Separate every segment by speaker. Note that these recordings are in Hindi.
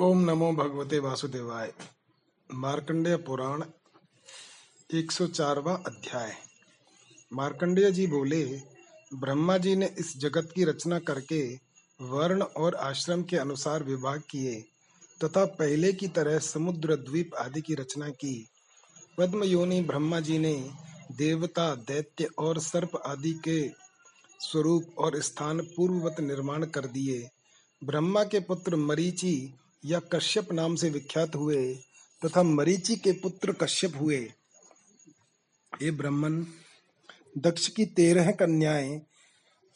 Speaker 1: ओम नमो भगवते वासुदेवाय। मार्कंडेय पुराण 104वां अध्याय। मार्कंडेय जी बोले, ब्रह्मा जी ने इस जगत की रचना करके वर्ण और आश्रम के अनुसार विभाग किए, तथा पहले की तरह समुद्र द्वीप आदि की रचना की। पद्म योनि ब्रह्मा जी ने देवता, दैत्य और सर्प आदि के स्वरूप और स्थान पूर्ववत निर्माण कर दिए। ब्रह्मा के पुत्र मरीचि या कश्यप नाम से विख्यात हुए तथा मरीचि के पुत्र कश्यप हुए। ये ब्राह्मण, दक्ष की तेरह कन्याएँ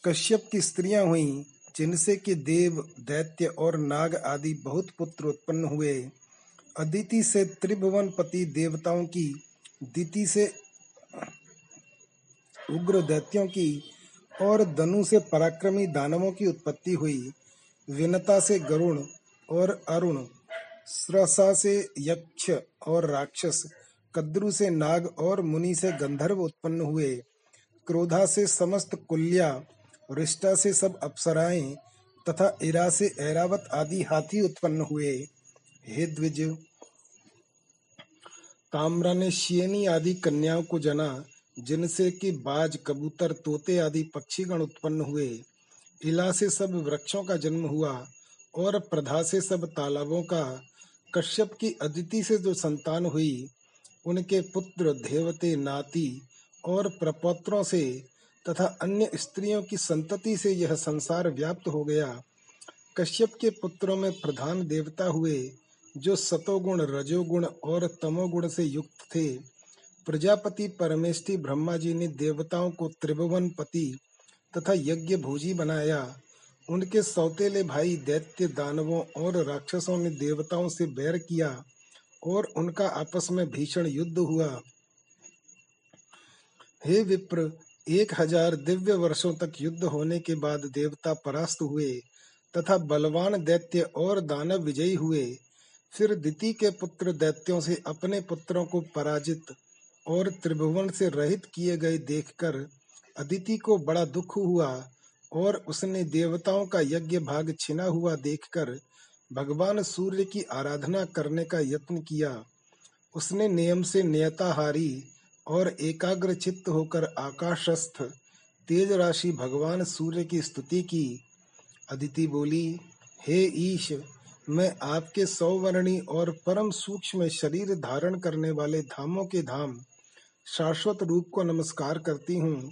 Speaker 1: कश्यप की स्त्रियाँ हुई, जिनसे कि देव, दैत्य और नाग आदि बहुत पुत्र उत्पन्न हुए। अदिति से त्रिभुवन पति देवताओं की, दिति से उग्र दैत्यों की और दनु से पराक्रमी दानवों की उत्पत्ति हुई। विनता से गरुण और अरुण, स्रसा से यक्ष और राक्षस, कद्रु से नाग और मुनि से गंधर्व उत्पन्न हुए। क्रोधा से समस्त कुल्या, रिष्टा से सब अप्सराएँ तथा इरा से ऐरावत आदि हाथी उत्पन्न हुए। हे द्विज ताम्रा ने शियनी आदि कन्याओं को जना, जिनसे कि बाज, कबूतर, तोते आदि पक्षीगण उत्पन्न हुए। इला से सब वृक्षों का जन्म हुआ। और प्रधा से सब तालाबों का, कश्यप की अदिति से जो संतान हुई, उनके पुत्र देवते नाती और प्रपौत्रों से तथा अन्य स्त्रियों की संतति से यह संसार व्याप्त हो गया। कश्यप के पुत्रों में प्रधान देवता हुए, जो सतोगुण, रजोगुण और तमोगुण से युक्त थे, प्रजापति परमेष्ठी ब्रह्मा जी ने देवताओं को त्रिभुवन पति तथा यज्ञ भोजी बनाया। उनके सौतेले भाई दैत्य दानवों और राक्षसों ने देवताओं से बैर किया और उनका आपस में भीषण युद्ध हुआ। हे विप्र, एक हज़ार दिव्य वर्षों तक युद्ध होने के बाद देवता परास्त हुए तथा बलवान दैत्य और दानव विजयी हुए। फिर दिति के पुत्र दैत्यों से अपने पुत्रों को पराजित और त्रिभुवन से रहित किए गए देखकर अदिति को बड़ा दुख हुआ और उसने देवताओं का यज्ञ भाग छिना हुआ देखकर भगवान सूर्य की आराधना करने का यत्न किया। उसने नियम से नियताहारी और एकाग्र चित्त होकर आकाशस्थ तेज राशि भगवान सूर्य की स्तुति की। अदिति बोली, हे ईश, मैं आपके सौवर्णी और परम सूक्ष्म शरीर धारण करने वाले धामों के धाम शाश्वत रूप को नमस्कार करती हूँ।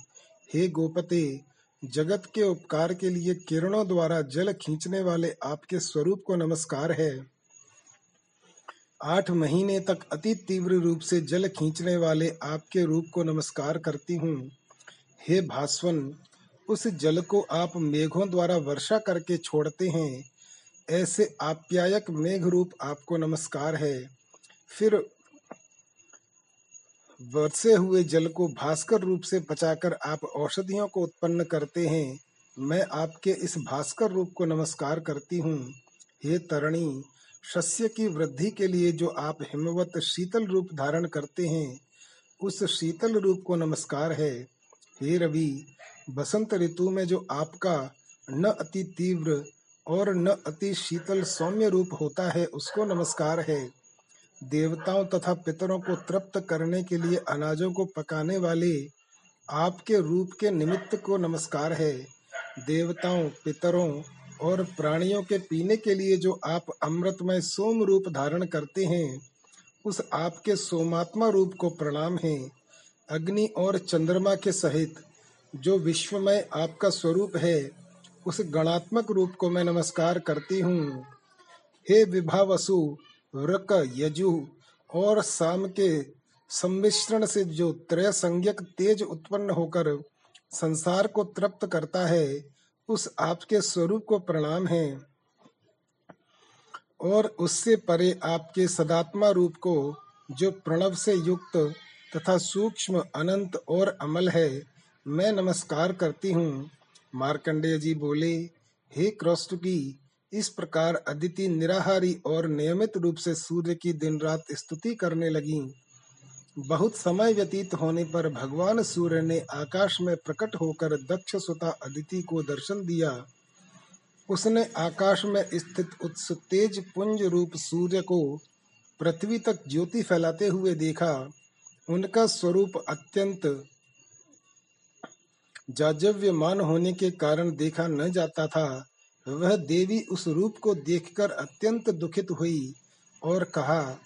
Speaker 1: हे गोपते जगत के उपकार के लिए किरणों द्वारा जल खींचने वाले आपके स्वरूप को नमस्कार है। आठ महीने तक अति तीव्र रूप से जल खींचने वाले आपके रूप को नमस्कार करती हूँ। हे भास्वन, उस जल को आप मेघों द्वारा वर्षा करके छोड़ते हैं। ऐसे आप्यायक मेघ रूप आपको नमस्कार है। फिर बरसे हुए जल को भास्कर रूप से बचाकर आप औषधियों को उत्पन्न करते हैं। मैं आपके इस भास्कर रूप को नमस्कार करती हूँ। हे तरणी, शस्य की वृद्धि के लिए जो आप हिमवत शीतल रूप धारण करते हैं, उस शीतल रूप को नमस्कार है। हे रवि, बसंत ऋतु में जो आपका न अति तीव्र और न अति शीतल सौम्य रूप होता है, उसको नमस्कार है। देवताओं तथा पितरों को तृप्त करने के लिए अनाजों को पकाने वाले आपके रूप के निमित्त को नमस्कार है। देवताओं, पितरों और प्राणियों के पीने के लिए जो आप अमृतमय सोम रूप धारण करते हैं, उस आपके सोमात्मा रूप को प्रणाम है। अग्नि और चंद्रमा के सहित जो विश्वमय आपका स्वरूप है, उस गणात्मक रूप को मैं नमस्कार करती हूँ। हे विभावसु वृक यजु और साम के सम्मिश्रण से जो त्रय संज्ञक तेज उत्पन्न होकर संसार को तृप्त करता है, उस आपके स्वरूप को प्रणाम है। और उससे परे आपके सदात्मा रूप को जो प्रणव से युक्त तथा सूक्ष्म, अनंत और अमल है, मैं नमस्कार करती हूँ। मार्कंडेय जी बोले, हे क्रौष्ट की इस प्रकार अदिति निराहारी और नियमित रूप से सूर्य की दिन रात स्तुति करने लगी। बहुत समय व्यतीत होने पर भगवान सूर्य ने आकाश में प्रकट होकर दक्ष सुता अदिति को दर्शन दिया। उसने आकाश में स्थित उस तेज पुंज रूप सूर्य को पृथ्वी तक ज्योति फैलाते हुए देखा। उनका स्वरूप अत्यंत जाजव्यमान होने के कारण देखा न जाता था। वह देवी उस रूप को देखकर अत्यंत दुखित हुई और कहा,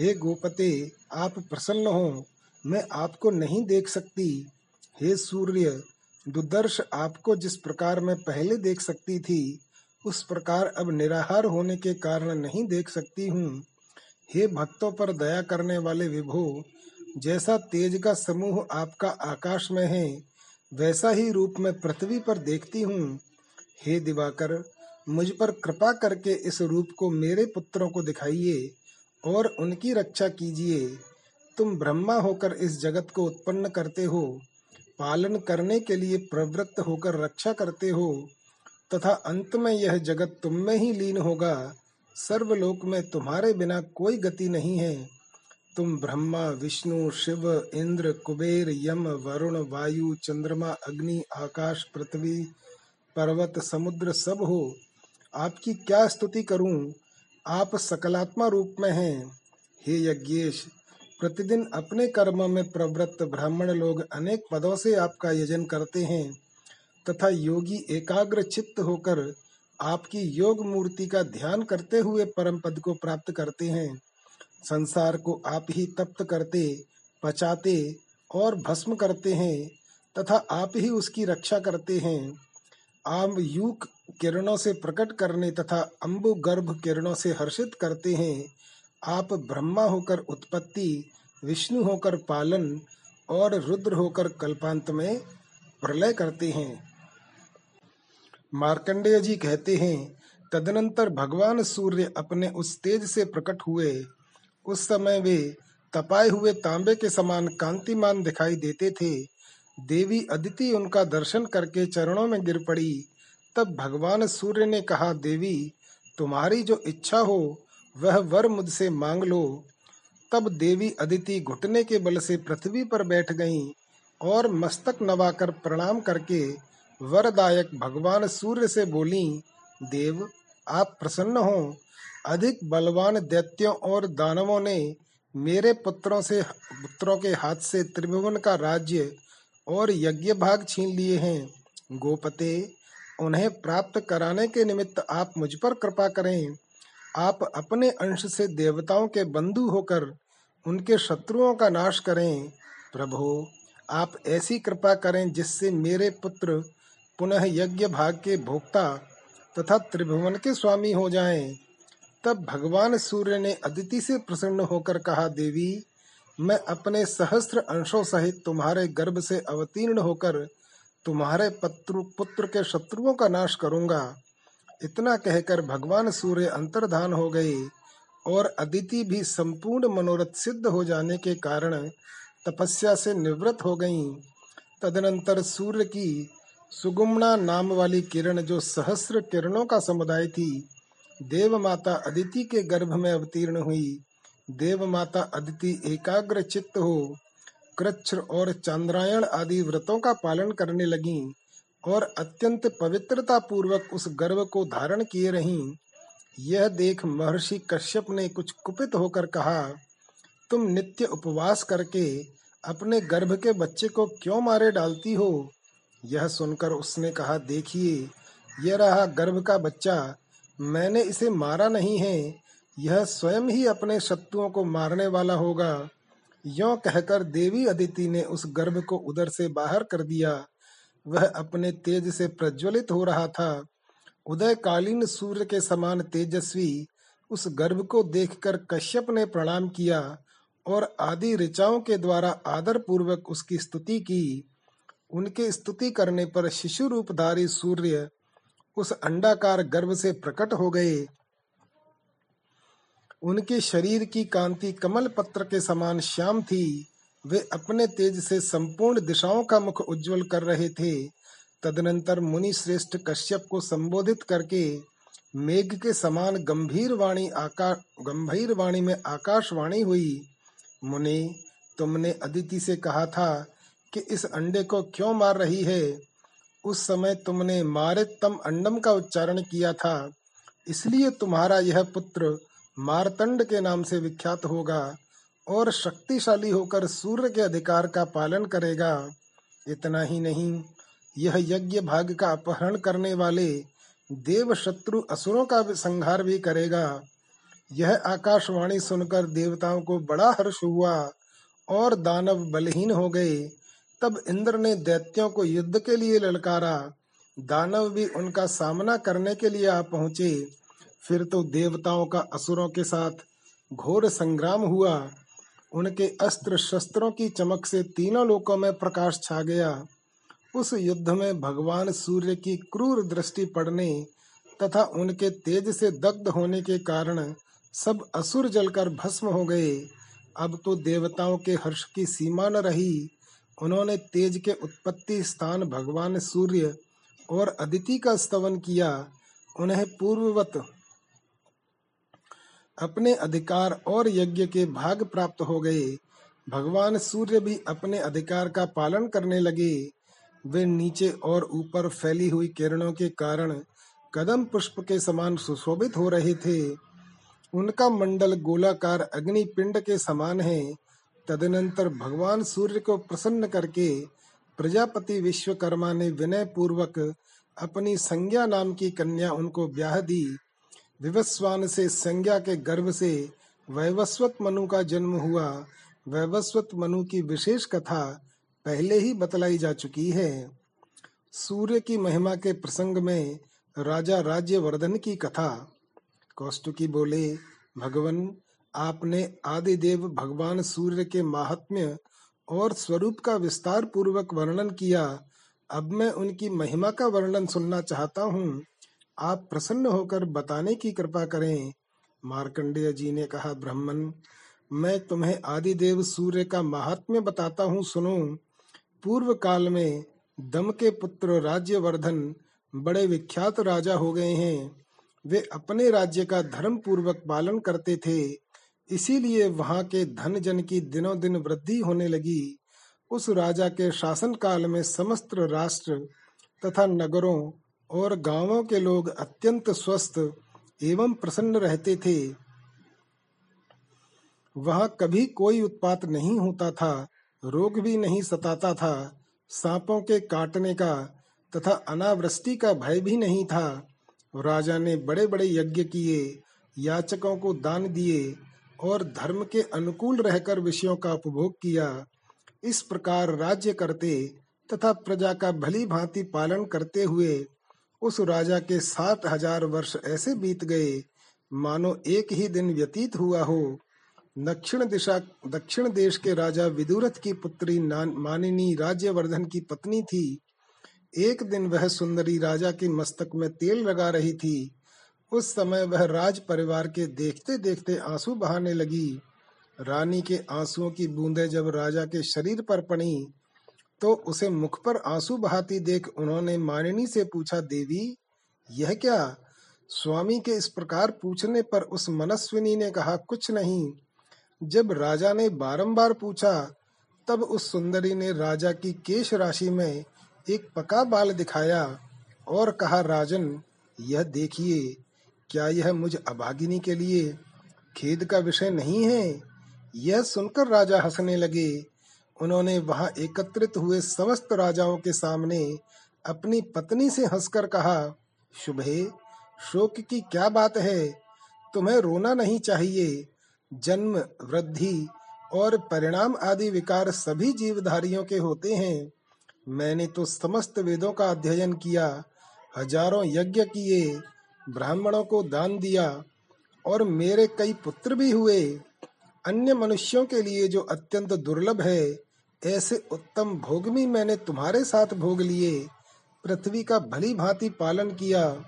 Speaker 1: हे गोपते, आप प्रसन्न हो, मैं आपको नहीं देख सकती। हे सूर्य दुदर्श आपको जिस प्रकार मैं पहले देख सकती थी, उस प्रकार अब निराहार होने के कारण नहीं देख सकती हूँ। हे भक्तों पर दया करने वाले विभो, जैसा तेज का समूह आपका आकाश में है, वैसा ही रूप में पृथ्वी पर देखती हूँ। हे दिवाकर, मुझ पर कृपा करके इस रूप को मेरे पुत्रों को दिखाइए और उनकी रक्षा कीजिए। तुम ब्रह्मा होकर इस जगत को उत्पन्न करते हो, पालन करने के लिए प्रवृत्त होकर रक्षा करते हो, तथा अंत में यह जगत तुम में ही लीन होगा। सर्वलोक में तुम्हारे बिना कोई गति नहीं है। तुम ब्रह्मा, विष्णु, शिव, इंद्र, कुबेर, यम, वरुण, वायु, चंद्रमा, अग्नि, आकाश, पृथ्वी पर्वत समुद्र सब हो, आपकी क्या स्तुति करूँ? आप सकलात्मा रूप में हैं। हे यज्ञेश, प्रतिदिन अपने कर्म में प्रवृत्त ब्राह्मण लोग अनेक पदों से आपका यजन करते हैं, तथा योगी एकाग्र चित्त होकर आपकी योग मूर्ति का ध्यान करते हुए परम पद को प्राप्त करते हैं। संसार को आप ही तप्त करते, पचाते और भस्म करते हैं, तथा आप ही उसकी रक्षा करते हैं। आम युग किरणों से प्रकट करने तथा अम्बु गर्भ किरणों से हर्षित करते हैं। आप ब्रह्मा होकर उत्पत्ति, विष्णु होकर पालन और रुद्र होकर कल्पांत में प्रलय करते हैं। मार्कंडेय जी कहते हैं, तदनंतर भगवान सूर्य अपने उस तेज से प्रकट हुए। उस समय वे तपाए हुए तांबे के समान कांतिमान दिखाई देते थे। देवी अदिति उनका दर्शन करके चरणों में गिर पड़ी। तब भगवान सूर्य ने कहा, देवी, तुम्हारी जो इच्छा हो, वह वर मुझसे मांग लो। तब देवी अदिति घुटने के बल से पृथ्वी पर बैठ गईं और मस्तक नवाकर प्रणाम करके वरदायक भगवान सूर्य से बोली, देव, आप प्रसन्न हो। अधिक बलवान दैत्यों और दानवों ने मेरे पुत्रों से, पुत्रों के हाथ से त्रिभुवन का राज्य और यज्ञ भाग छीन लिए हैं। गोपते, उन्हें प्राप्त कराने के निमित्त आप मुझ पर कृपा करें। आप अपने अंश से देवताओं के बंधु होकर उनके शत्रुओं का नाश करें। प्रभु, आप ऐसी कृपा करें जिससे मेरे पुत्र पुनः यज्ञ भाग के भोक्ता तथा त्रिभुवन के स्वामी हो जाएँ। तब भगवान सूर्य ने अदिति से प्रसन्न होकर कहा, देवी मैं अपने सहस्त्र अंशों सहित तुम्हारे गर्भ से अवतीर्ण होकर तुम्हारे पत्रु, पुत्र के शत्रुओं का नाश करूँगा इतना कहकर भगवान सूर्य अंतर्धान हो गए और अदिति भी संपूर्ण मनोरथ सिद्ध हो जाने के कारण तपस्या से निवृत्त हो गईं। तदनंतर सूर्य की सुगुमना नाम वाली किरण जो सहस्र किरणों का समुदाय थी देव माता अदिति के गर्भ में अवतीर्ण हुई देव माता अदिति एकाग्र चित्त हो कृच्छ और चंद्रायण आदि व्रतों का पालन करने लगी और अत्यंत पवित्रता पूर्वक उस गर्भ को धारण किए रही। यह देख महर्षि कश्यप ने कुछ कुपित होकर कहा, तुम नित्य उपवास करके अपने गर्भ के बच्चे को क्यों मारे डालती हो? यह सुनकर उसने कहा, देखिए, यह रहा गर्भ का बच्चा, मैंने इसे मारा नहीं है यह स्वयं ही अपने शत्रुओं को मारने वाला होगा। यो कहकर देवी अदिति ने उस गर्भ को उधर से बाहर कर दिया। वह अपने तेज से प्रज्वलित हो रहा था। उदय कालीन सूर्य के समान तेजस्वी उस गर्भ को देखकर कश्यप ने प्रणाम किया और आदि ऋचाओं के द्वारा आदर पूर्वक उसकी स्तुति की। उनके स्तुति करने पर शिशु रूपधारी सूर्य उस अंडाकार गर्भ से प्रकट हो गए। उनके शरीर की कांति कमल पत्र के समान श्याम थी। वे अपने तेज से संपूर्ण दिशाओं का मुख उज्जवल कर रहे थे। तदनंतर मुनि श्रेष्ठ कश्यप को संबोधित करके मेघ के समान गंभीर वाणी आकाश गंभीर वाणी में आकाशवाणी हुई। मुनि, तुमने अदिति से कहा था कि इस अंडे को क्यों मार रही है? उस समय तुमने मारे तम अंडम का उच्चारण किया था। इसलिए तुम्हारा यह पुत्र मारतंड के नाम से विख्यात होगा और शक्तिशाली होकर सूर्य के अधिकार का पालन करेगा। इतना ही नहीं, यह यज्ञ भाग का अपहरण करने वाले देव शत्रु असुरों का संहार भी करेगा। यह आकाशवाणी सुनकर देवताओं को बड़ा हर्ष हुआ और दानव बलहीन हो गए। तब इंद्र ने दैत्यों को युद्ध के लिए ललकारा। दानव भी उनका सामना करने के लिए आ पहुँचे। फिर तो देवताओं का असुरों के साथ घोर संग्राम हुआ। उनके अस्त्र शस्त्रों की चमक से तीनों लोकों में प्रकाश छा गया। उस युद्ध में भगवान सूर्य की क्रूर दृष्टि पड़ने तथा उनके तेज से दग्ध होने के कारण सब असुर जलकर भस्म हो गए। अब तो देवताओं के हर्ष की सीमा न रही। उन्होंने तेज के उत्पत्ति स्थान भगवान सूर्य और अदिति का स्तवन किया। उन्हें पूर्ववत अपने अधिकार और यज्ञ के भाग प्राप्त हो गए। भगवान सूर्य भी अपने अधिकार का पालन करने लगे। वे नीचे और ऊपर फैली हुई किरणों के कारण कदम पुष्प के समान सुशोभित हो रहे थे। उनका मंडल गोलाकार अग्नि पिंड के समान है। तदनंतर भगवान सूर्य को प्रसन्न करके प्रजापति विश्वकर्मा ने विनय पूर्वक अपनी संज्ञा नाम की कन्या उनको ब्याह दी। विवस्वान से संज्ञा के गर्भ से वैवस्वत मनु का जन्म हुआ। वैवस्वत मनु की विशेष कथा पहले ही बतलाई जा चुकी है। सूर्य की महिमा के प्रसंग में राजा राज्यवर्धन की कथा। कौस्तुकी बोले, भगवान, आपने आदि देव भगवान सूर्य के महात्म्य और स्वरूप का विस्तार पूर्वक वर्णन किया। अब मैं उनकी महिमा का वर्णन सुनना चाहता हूँ। आप प्रसन्न होकर बताने की कृपा करें। मार्कंडेय जी ने कहा, ब्राह्मण, मैं तुम्हें आदिदेव सूर्य का महात्म्य बताता हूँ, सुनो। पूर्व काल में दम के पुत्र राज्यवर्धन बड़े विख्यात राजा हो गए हैं। वे अपने राज्य का धर्म पूर्वक पालन करते थे, इसीलिए वहाँ के धन जन की दिनों दिन वृद्धि होने लगी। उस राजा के शासन काल में समस्त राष्ट्र तथा नगरों और गाँवों के लोग अत्यंत स्वस्थ एवं प्रसन्न रहते थे। वहाँ कभी कोई उत्पात नहीं होता था, रोग भी नहीं सताता था, सांपों के काटने का तथा अनावृष्टि का भय भी नहीं था। राजा ने बड़े बड़े यज्ञ किए, याचकों को दान दिए और धर्म के अनुकूल रहकर विषयों का उपभोग किया। इस प्रकार राज्य करते तथा प्रजा का भली भांति पालन करते हुए उस राजा के सात हज़ार वर्ष ऐसे बीत गए। मानो एक ही दिन व्यतीत हुआ हो। दक्षिण दिशा, दक्षिण देश के राजा विदुरथ की पुत्री मानिनी राज्यवर्धन की पत्नी थी। एक दिन वह सुंदरी राजा के मस्तक में तेल लगा रही थी। उस समय वह राज परिवार के देखते देखते आँसू बहाने लगी। रानी के आंसुओं की बूंदें जब राजा के शरीर पर पड़ी तो उसे मुख पर आँसू बहाती देख उन्होंने मानिनी से पूछा, देवी, यह क्या? स्वामी के इस प्रकार पूछने पर उस मनस्विनी ने कहा, कुछ नहीं। जब राजा ने बारंबार पूछा, तब उस सुंदरी ने राजा की केश राशि में एक पका बाल दिखाया और कहा, राजन, यह देखिए, क्या यह मुझ अभागिनी के लिए खेद का विषय नहीं है? यह सुनकर राजा हंसने लगे उन्होंने वहाँ एकत्रित हुए समस्त राजाओं के सामने अपनी पत्नी से हंसकर कहा, शुभे, शोक की क्या बात है? तुम्हें रोना नहीं चाहिए। जन्म, वृद्धि और परिणाम आदि विकार सभी जीवधारियों के होते हैं। मैंने तो समस्त वेदों का अध्ययन किया, हज़ारों यज्ञ किए, ब्राह्मणों को दान दिया और मेरे कई पुत्र भी हुए। अन्य मनुष्यों के लिए जो अत्यंत दुर्लभ है ऐसे उत्तम भोग भी मैंने तुम्हारे साथ भोग लिए पृथ्वी का भली भांति पालन किया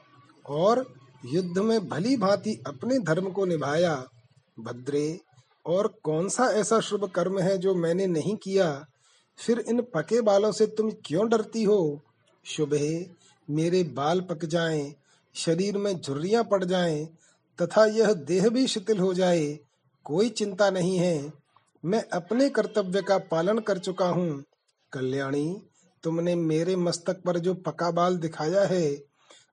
Speaker 1: और युद्ध में भली भांति अपने धर्म को निभाया। भद्रे और कौन सा ऐसा शुभ कर्म है जो मैंने नहीं किया? फिर इन पके बालों से तुम क्यों डरती हो? शुभ मेरे बाल पक जाएँ, शरीर में झुर्रियाँ पड़ जाएँ, तथा यह देह भी शिथिल हो जाए कोई चिंता नहीं है। मैं अपने कर्तव्य का पालन कर चुका हूँ। कल्याणी, तुमने मेरे मस्तक पर जो पका बाल दिखाया है,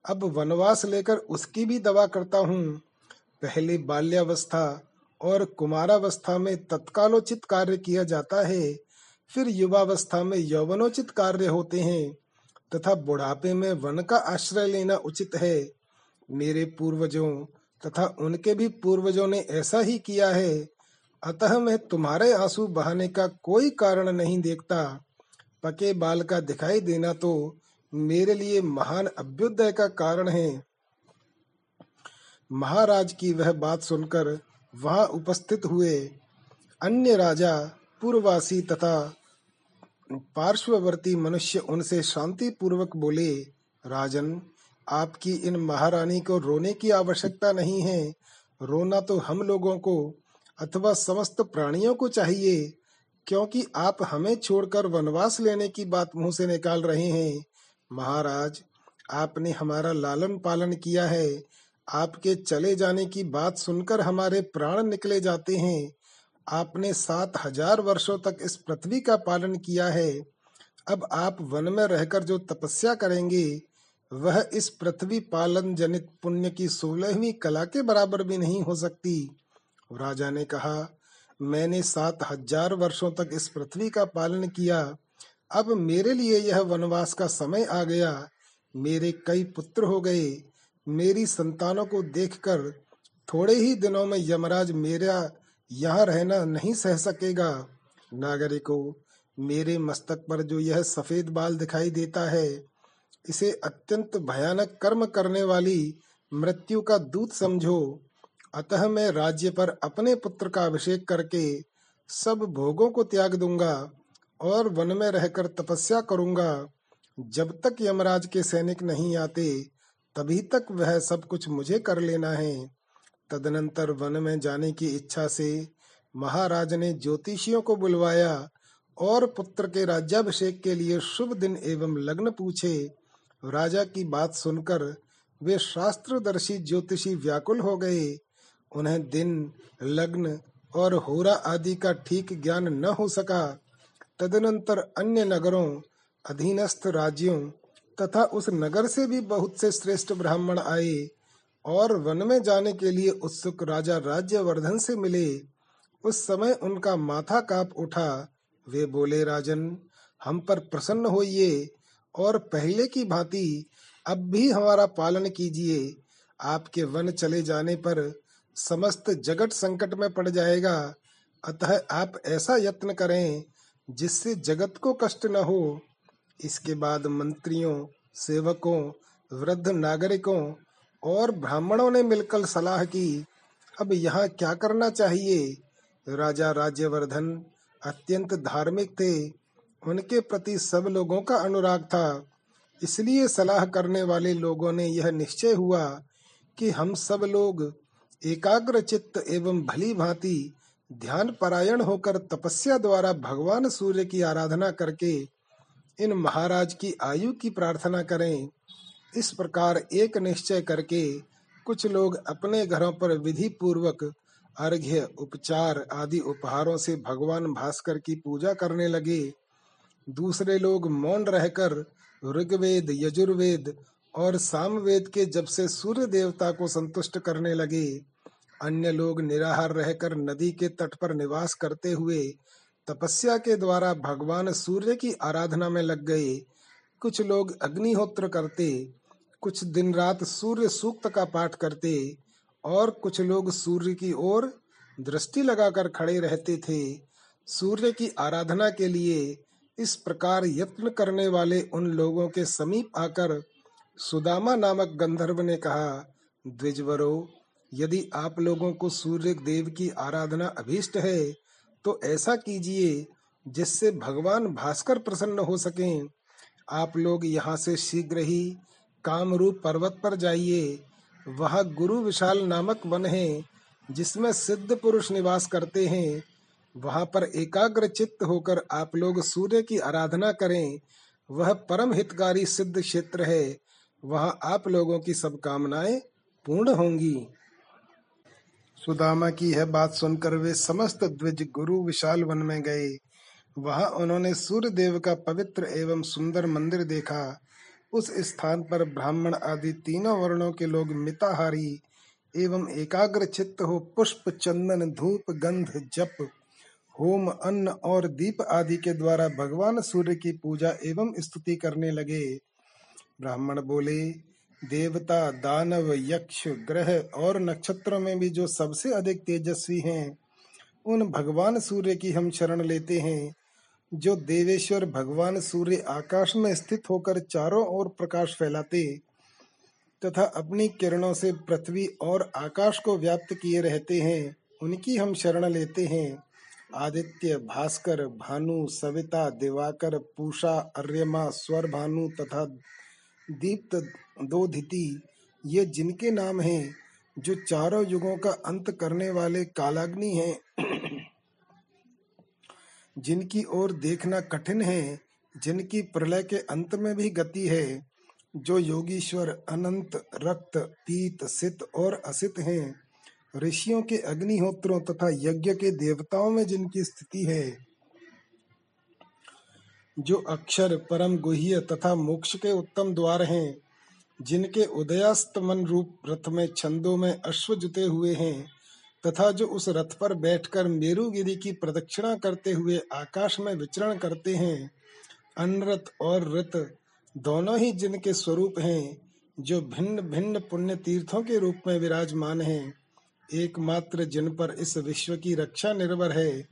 Speaker 1: अब वनवास लेकर उसकी भी दवा करता हूँ। पहले बाल्यावस्था और कुमारावस्था में तत्कालोचित कार्य किया जाता है, फिर युवावस्था में यौवनोचित कार्य होते हैं, तथा बुढ़ापे में वन का आश्रय लेना उचित है। मेरे पूर्वजों तथा उनके भी पूर्वजों ने ऐसा ही किया है। अतः मैं तुम्हारे आँसू बहाने का कोई कारण नहीं देखता। पके बाल का दिखाई देना तो मेरे लिए महान अभ्युदय का कारण है। महाराज की वह बात सुनकर वहाँ उपस्थित हुए। अन्य राजा, पूर्ववासी तथा पार्श्ववर्ती मनुष्य उनसे शांति पूर्वक बोले, राजन, आपकी इन महारानी को रोने की आवश्यकता नहीं है। रोना तो हम लोगों को अथवा समस्त प्राणियों को चाहिए, क्योंकि आप हमें छोड़कर वनवास लेने की बात मुँह से निकाल रहे हैं। महाराज, आपने हमारा लालन पालन किया है। आपके चले जाने की बात सुनकर हमारे प्राण निकले जाते हैं। आपने सात हज़ार वर्षों तक इस पृथ्वी का पालन किया है। अब आप वन में रहकर जो तपस्या करेंगे, वह इस पृथ्वी पालन जनित पुण्य की सोलहवीं कला के बराबर भी नहीं हो सकती। राजा ने कहा, मैंने सात हज़ार वर्षों तक इस पृथ्वी का पालन किया। अब मेरे लिए यह वनवास का समय आ गया। मेरे कई पुत्र हो गए। मेरी संतानों को देखकर थोड़े ही दिनों में यमराज मेरा यहाँ रहना नहीं सह सकेगा। नागरिकों, मेरे मस्तक पर जो यह सफ़ेद बाल दिखाई देता है, इसे अत्यंत भयानक कर्म करने वाली मृत्यु का दूत समझो। अतः मैं राज्य पर अपने पुत्र का अभिषेक करके सब भोगों को त्याग दूँगा और वन में रहकर तपस्या करूँगा। जब तक यमराज के सैनिक नहीं आते, तभी तक वह सब कुछ मुझे कर लेना है। तदनंतर वन में जाने की इच्छा से महाराज ने ज्योतिषियों को बुलवाया और पुत्र के राज्याभिषेक के लिए शुभ दिन एवं लग्न पूछे। राजा की बात सुनकर वे शास्त्रदर्शी ज्योतिषी व्याकुल हो गए। उन्हें दिन, लग्न और होरा आदि का ठीक ज्ञान न हो सका। तदनंतर अन्य नगरों, अधीनस्थ राज्यों तथा उस नगर से भी बहुत से श्रेष्ठ ब्राह्मण आए और वन में जाने के लिए उत्सुक राजा राज्यवर्धन से मिले। उस समय उनका माथा काप उठा। वे बोले, राजन, हम पर प्रसन्न होइए और पहले की भांति अब भी हमारा पालन कीजिए। आपके वन चले जाने पर समस्त जगत संकट में पड़ जाएगा। अतः आप ऐसा यत्न करें जिससे जगत को कष्ट न हो। इसके बाद मंत्रियों, सेवकों, वृद्ध नागरिकों और ब्राह्मणों ने मिलकर सलाह की, अब यहाँ क्या करना चाहिए? राजा राज्यवर्धन अत्यंत धार्मिक थे। उनके प्रति सब लोगों का अनुराग था। इसलिए सलाह करने वाले लोगों ने यह निश्चय हुआ कि हम सब लोग एकाग्र चित्त एवं भली भांति ध्यान परायण होकर तपस्या द्वारा भगवान सूर्य की आराधना करके इन महाराज की आयु की प्रार्थना करें। इस प्रकार एक निश्चय करके कुछ लोग अपने घरों पर विधि पूर्वक अर्घ्य, उपचार आदि उपहारों से भगवान भास्कर की पूजा करने लगे। दूसरे लोग मौन रहकर ऋग्वेद, यजुर्वेद और सामवेद के जब से सूर्य देवता को संतुष्ट करने लगे, अन्य लोग निराहार रहकर नदी के तट पर निवास करते हुए तपस्या के द्वारा भगवान सूर्य की आराधना में लग गए। कुछ लोग अग्निहोत्र करते, कुछ दिन रात सूर्य सूक्त का पाठ करते और कुछ लोग सूर्य की ओर दृष्टि लगाकर खड़े रहते थे। सूर्य की आराधना के लिए इस प्रकार यत्न करने वाले उन लोगों के समीप आकर सुदामा नामक गंधर्व ने कहा, द्विजवरो, यदि आप लोगों को सूर्य देव की आराधना अभीष्ट है तो ऐसा कीजिए जिससे भगवान भास्कर प्रसन्न हो सके। आप लोग यहाँ से शीघ्र ही कामरूप पर्वत पर जाइए। वहाँ गुरु विशाल नामक वन है, जिसमें सिद्ध पुरुष निवास करते हैं। वहाँ पर एकाग्र चित्त होकर आप लोग सूर्य की आराधना करें। वह परम हितकारी सिद्ध क्षेत्र है। वहाँ आप लोगों की सब कामनाएँ पूर्ण होंगी। सुदामा की यह बात सुनकर वे समस्त द्विज गुरु विशाल वन में गए। वहाँ उन्होंने सूर्य देव का पवित्र एवं सुंदर मंदिर देखा। उस स्थान पर ब्राह्मण आदि तीनों वर्णों के लोग मिताहारी एवं एकाग्र चित्त हो पुष्प, चंदन, धूप, गंध, जप, होम, अन्न और दीप आदि के द्वारा भगवान सूर्य की पूजा एवं स्तुति करने लगे। ब्राह्मण बोले, देवता दानव, यक्ष, ग्रह और नक्षत्रों में भी जो सबसे अधिक तेजस्वी हैं, उन भगवान सूर्य की हम शरण लेते हैं। जो देवेश्वर भगवान सूर्य आकाश में स्थित होकर चारों ओर प्रकाश फैलाते, तथा अपनी किरणों से पृथ्वी और आकाश को व्याप्त किए रहते हैं, उनकी हम शरण लेते हैं। आदित्य, भास्कर, भानु, सविता, दिवाकर, पूषा, अर्यमा स्वर भानु तथा दीप्त दो धिति, ये जिनके नाम हैं, जो चारों युगों का अंत करने वाले कालाग्नि हैं। जिनकी ओर देखना कठिन है, जिनकी प्रलय के अंत में भी गति है, जो योगीश्वर अनंत, रक्त, पीत, सित और असित हैं। ऋषियों के अग्निहोत्रों तथा यज्ञ के देवताओं में जिनकी स्थिति है जो अक्षर परम गुह्य तथा मोक्ष के उत्तम द्वार हैं, जिनके उदयास्तमन रूप रथ में छंदों में अश्व जुते हुए हैं, तथा जो उस रथ पर बैठकर मेरुगिरी की प्रदक्षिणा करते हुए आकाश में विचरण करते हैं अनरथ और रथ दोनों ही जिनके स्वरूप हैं, जो भिन्न भिन्न पुण्य तीर्थों के रूप में विराजमान हैं, एकमात्र जिन पर इस विश्व की रक्षा निर्भर है,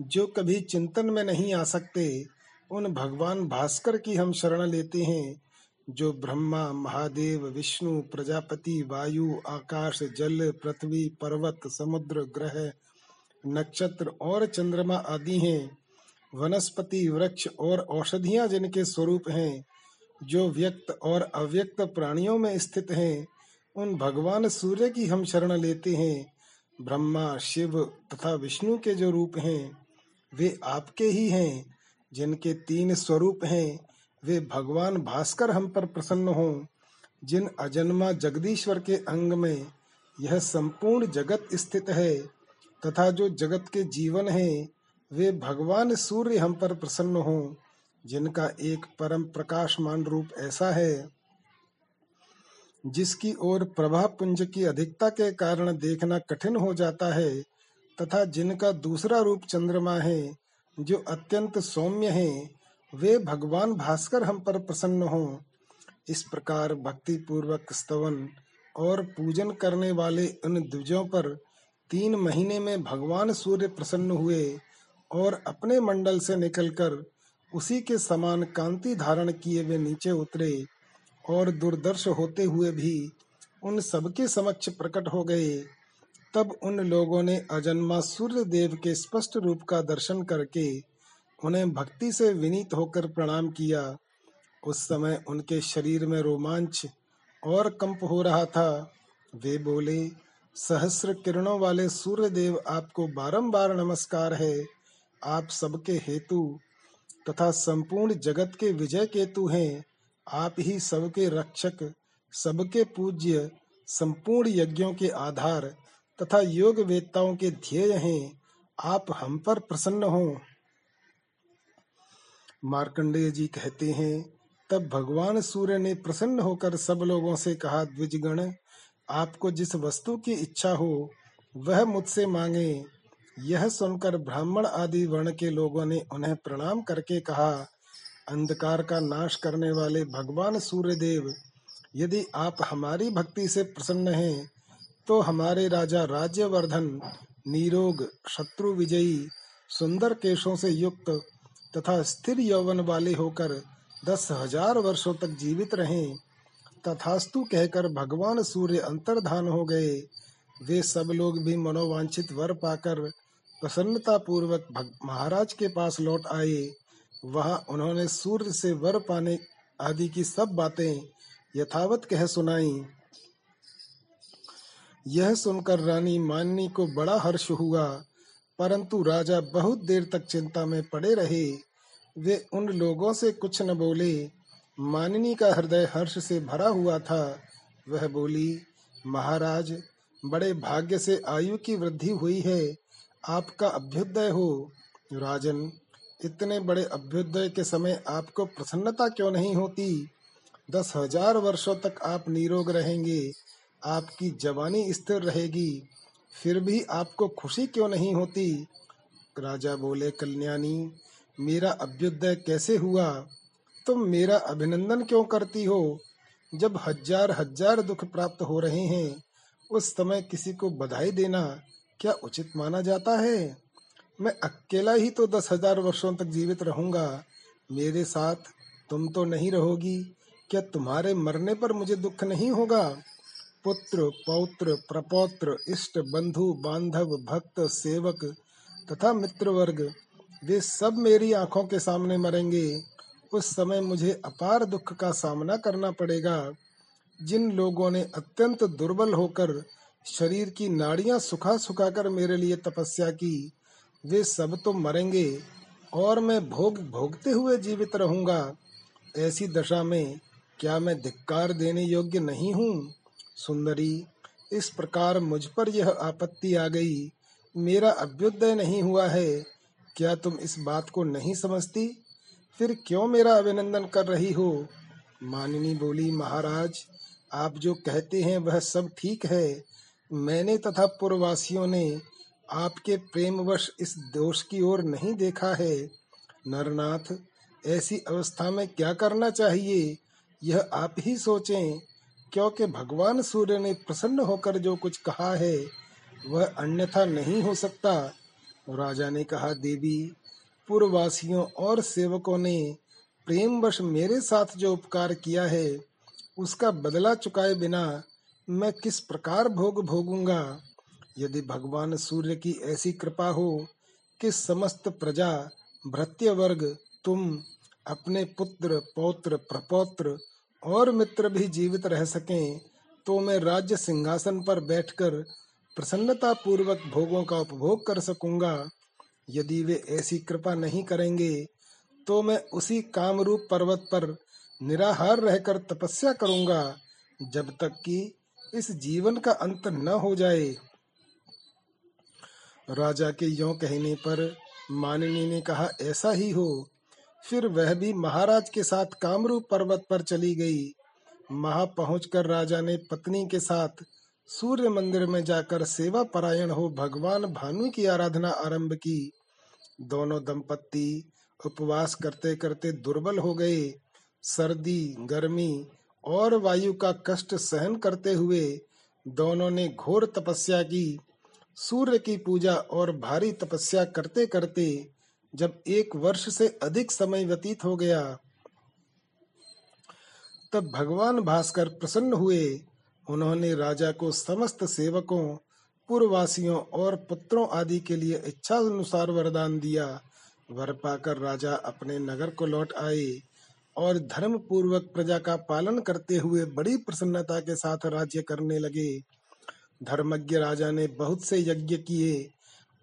Speaker 1: जो कभी चिंतन में नहीं आ सकते उन भगवान भास्कर की हम शरण लेते हैं, जो ब्रह्मा, महादेव, विष्णु, प्रजापति, वायु, आकाश, जल, पृथ्वी, पर्वत, समुद्र, ग्रह, नक्षत्र और चंद्रमा आदि हैं। वनस्पति, वृक्ष और औषधियाँ जिनके स्वरूप हैं, जो व्यक्त और अव्यक्त प्राणियों में स्थित हैं, उन भगवान सूर्य की हम शरण लेते हैं। ब्रह्मा, शिव तथा विष्णु के जो रूप हैं, वे आपके ही हैं। जिनके तीन स्वरूप हैं, वे भगवान भास्कर हम पर प्रसन्न हो। जिन अजन्मा जगदीश्वर के अंग में, यह संपूर्ण जगत स्थित है, तथा जो जगत के जीवन है, वे भगवान सूर्य हम पर प्रसन्न हो, जिनका एक परम प्रकाशमान रूप ऐसा है। जिसकी ओर प्रभा पुंज की अधिकता के कारण देखना कठिन हो जाता है, तथा जिनका दूसरा रूप चंद्रमा है जो अत्यंत सौम्य है, वे भगवान भास्कर हम पर प्रसन्न हों। इस प्रकार भक्ति पूर्वक स्तवन और पूजन करने वाले उन द्विजों पर तीन महीने में भगवान सूर्य प्रसन्न हुए और अपने मंडल से निकलकर उसी के समान कांति धारण किए वे नीचे उतरे और दुर्दर्श होते हुए भी उन सबके समक्ष प्रकट हो गए। तब उन लोगों ने अजन्मा सूर्य देव के स्पष्ट रूप का दर्शन करके उन्हें भक्ति से विनीत होकर प्रणाम किया। उस समय उनके शरीर में रोमांच और कंप हो रहा था। वे बोले, सहस्र किरणों वाले सूर्य देव आपको बारंबार नमस्कार है। आप सबके हेतु तथा संपूर्ण जगत के विजय केतु हैं। आप ही सबके रक्षक, सबके पूज्य, संपूर्ण यज्ञों के आधार तथा योग वेताओं के ध्येय हैं, आप हम पर प्रसन्न हो। मार्कंडेय जी कहते हैं, तब भगवान सूर्य ने प्रसन्न होकर सब लोगों से कहा, द्विजगण, आपको जिस वस्तु की इच्छा हो, वह मुझसे मांगे। यह सुनकर ब्राह्मण आदि वर्ण के लोगों ने उन्हें प्रणाम करके कहा, अंधकार का नाश करने वाले भगवान सूर्य देव यदि आप हमारी भक्ति से प्रसन्न हैं तो हमारे राजा राज्यवर्धन, नीरोग, शत्रु विजयी, सुंदर केशों से युक्त तथा स्थिर यौवन वाले होकर दस हज़ार वर्षों तक जीवित रहे। तथास्तु कहकर भगवान सूर्य अंतर्धान हो गए। वे सब लोग भी मनोवांछित वर पाकर प्रसन्नता पूर्वक महाराज के पास लौट आए। वहाँ उन्होंने सूर्य से वर पाने आदि की सब बातें यथावत कह सुनाई। यह सुनकर रानी माननी को बड़ा हर्ष हुआ, परंतु राजा बहुत देर तक चिंता में पड़े रहे। वे उन लोगों से कुछ न बोले। माननी का हृदय हर्ष से भरा हुआ था। वह बोली, महाराज, बड़े भाग्य से आयु की वृद्धि हुई है। आपका अभ्युदय हो। राजन, इतने बड़े अभ्युदय के समय आपको प्रसन्नता क्यों नहीं होती? दस हज़ार वर्षों तक आप निरोग रहेंगे। आपकी जवानी स्थिर रहेगी। फिर भी आपको खुशी क्यों नहीं होती? राजा बोले, कल्याणी, मेरा अभ्युदय कैसे हुआ? तुम मेरा अभिनंदन क्यों करती हो? जब हज़ार हज़ार दुख प्राप्त हो रहे हैं, उस समय किसी को बधाई देना क्या उचित माना जाता है? मैं अकेला ही तो दस हज़ार वर्षों तक जीवित रहूँगा। मेरे साथ तुम तो नहीं रहोगी। क्या तुम्हारे मरने पर मुझे दुख नहीं होगा? पुत्र, पौत्र, प्रपौत्र, इष्ट, बंधु, बांधव, भक्त, सेवक तथा मित्र वर्ग वे सब मेरी आँखों के सामने मरेंगे। उस समय मुझे अपार दुख का सामना करना पड़ेगा। जिन लोगों ने अत्यंत दुर्बल होकर शरीर की नाड़ियाँ सुखा सुखा कर मेरे लिए तपस्या की, वे सब तो मरेंगे और मैं भोग भोगते हुए जीवित रहूँगा। ऐसी दशा में क्या मैं धिक्कार देने योग्य नहीं हूँ? सुंदरी, इस प्रकार मुझ पर यह आपत्ति आ गई। मेरा अभ्युदय नहीं हुआ है। क्या तुम इस बात को नहीं समझती? फिर क्यों मेरा अभिनंदन कर रही हो? मानिनी बोली, महाराज, आप जो कहते हैं वह सब ठीक है। मैंने तथा पूर्ववासियों ने आपके प्रेमवश इस दोष की ओर नहीं देखा है। नरनाथ, ऐसी अवस्था में क्या करना चाहिए? यह आप ही सोचें। क्योंकि भगवान सूर्य ने प्रसन्न होकर जो कुछ कहा है, वह अन्यथा नहीं हो सकता। राजा ने कहा, देवी, पूर्ववासियों और सेवकों ने प्रेमवश मेरे साथ जो उपकार किया है, उसका बदला चुकाए बिना मैं किस प्रकार भोग भोगूँगा? यदि भगवान सूर्य की ऐसी कृपा हो कि समस्त प्रजा भ्रत्य वर्ग तुम अपने पुत्र, पौत्र, प्रपौत्र और मित्र भी जीवित रह सकें तो मैं राज्य सिंहासन पर बैठकर प्रसन्नता पूर्वक भोगों का उपभोग कर सकूँगा। यदि वे ऐसी कृपा नहीं करेंगे तो मैं उसी कामरूप पर्वत पर निराहार रहकर तपस्या करूँगा, जब तक कि इस जीवन का अंत न हो जाए। राजा के यो कहने पर माननी ने कहा, ऐसा ही हो। फिर वह भी महाराज के साथ कामरूप पर्वत पर चली गई। वहाँ पहुंचकर राजा ने पत्नी के साथ सूर्य मंदिर में जाकर सेवा परायण हो भगवान भानु की आराधना आरंभ की। दोनों दंपत्ति उपवास करते करते दुर्बल हो गए। सर्दी, गर्मी और वायु का कष्ट सहन करते हुए दोनों ने घोर तपस्या की। सूर्य की पूजा और भारी तपस्या करते करते जब एक वर्ष से अधिक समय व्यतीत हो गया, तब भगवान भास्कर प्रसन्न हुए। उन्होंने राजा को समस्त सेवकों, पूर्ववासियों और पुत्रों आदि के लिए इच्छा अनुसार वरदान दिया। वर पाकर राजा अपने नगर को लौट आए और धर्म पूर्वक प्रजा का पालन करते हुए बड़ी प्रसन्नता के साथ राज्य करने लगे। धर्मज्ञ राजा ने बहुत से यज्ञ किए।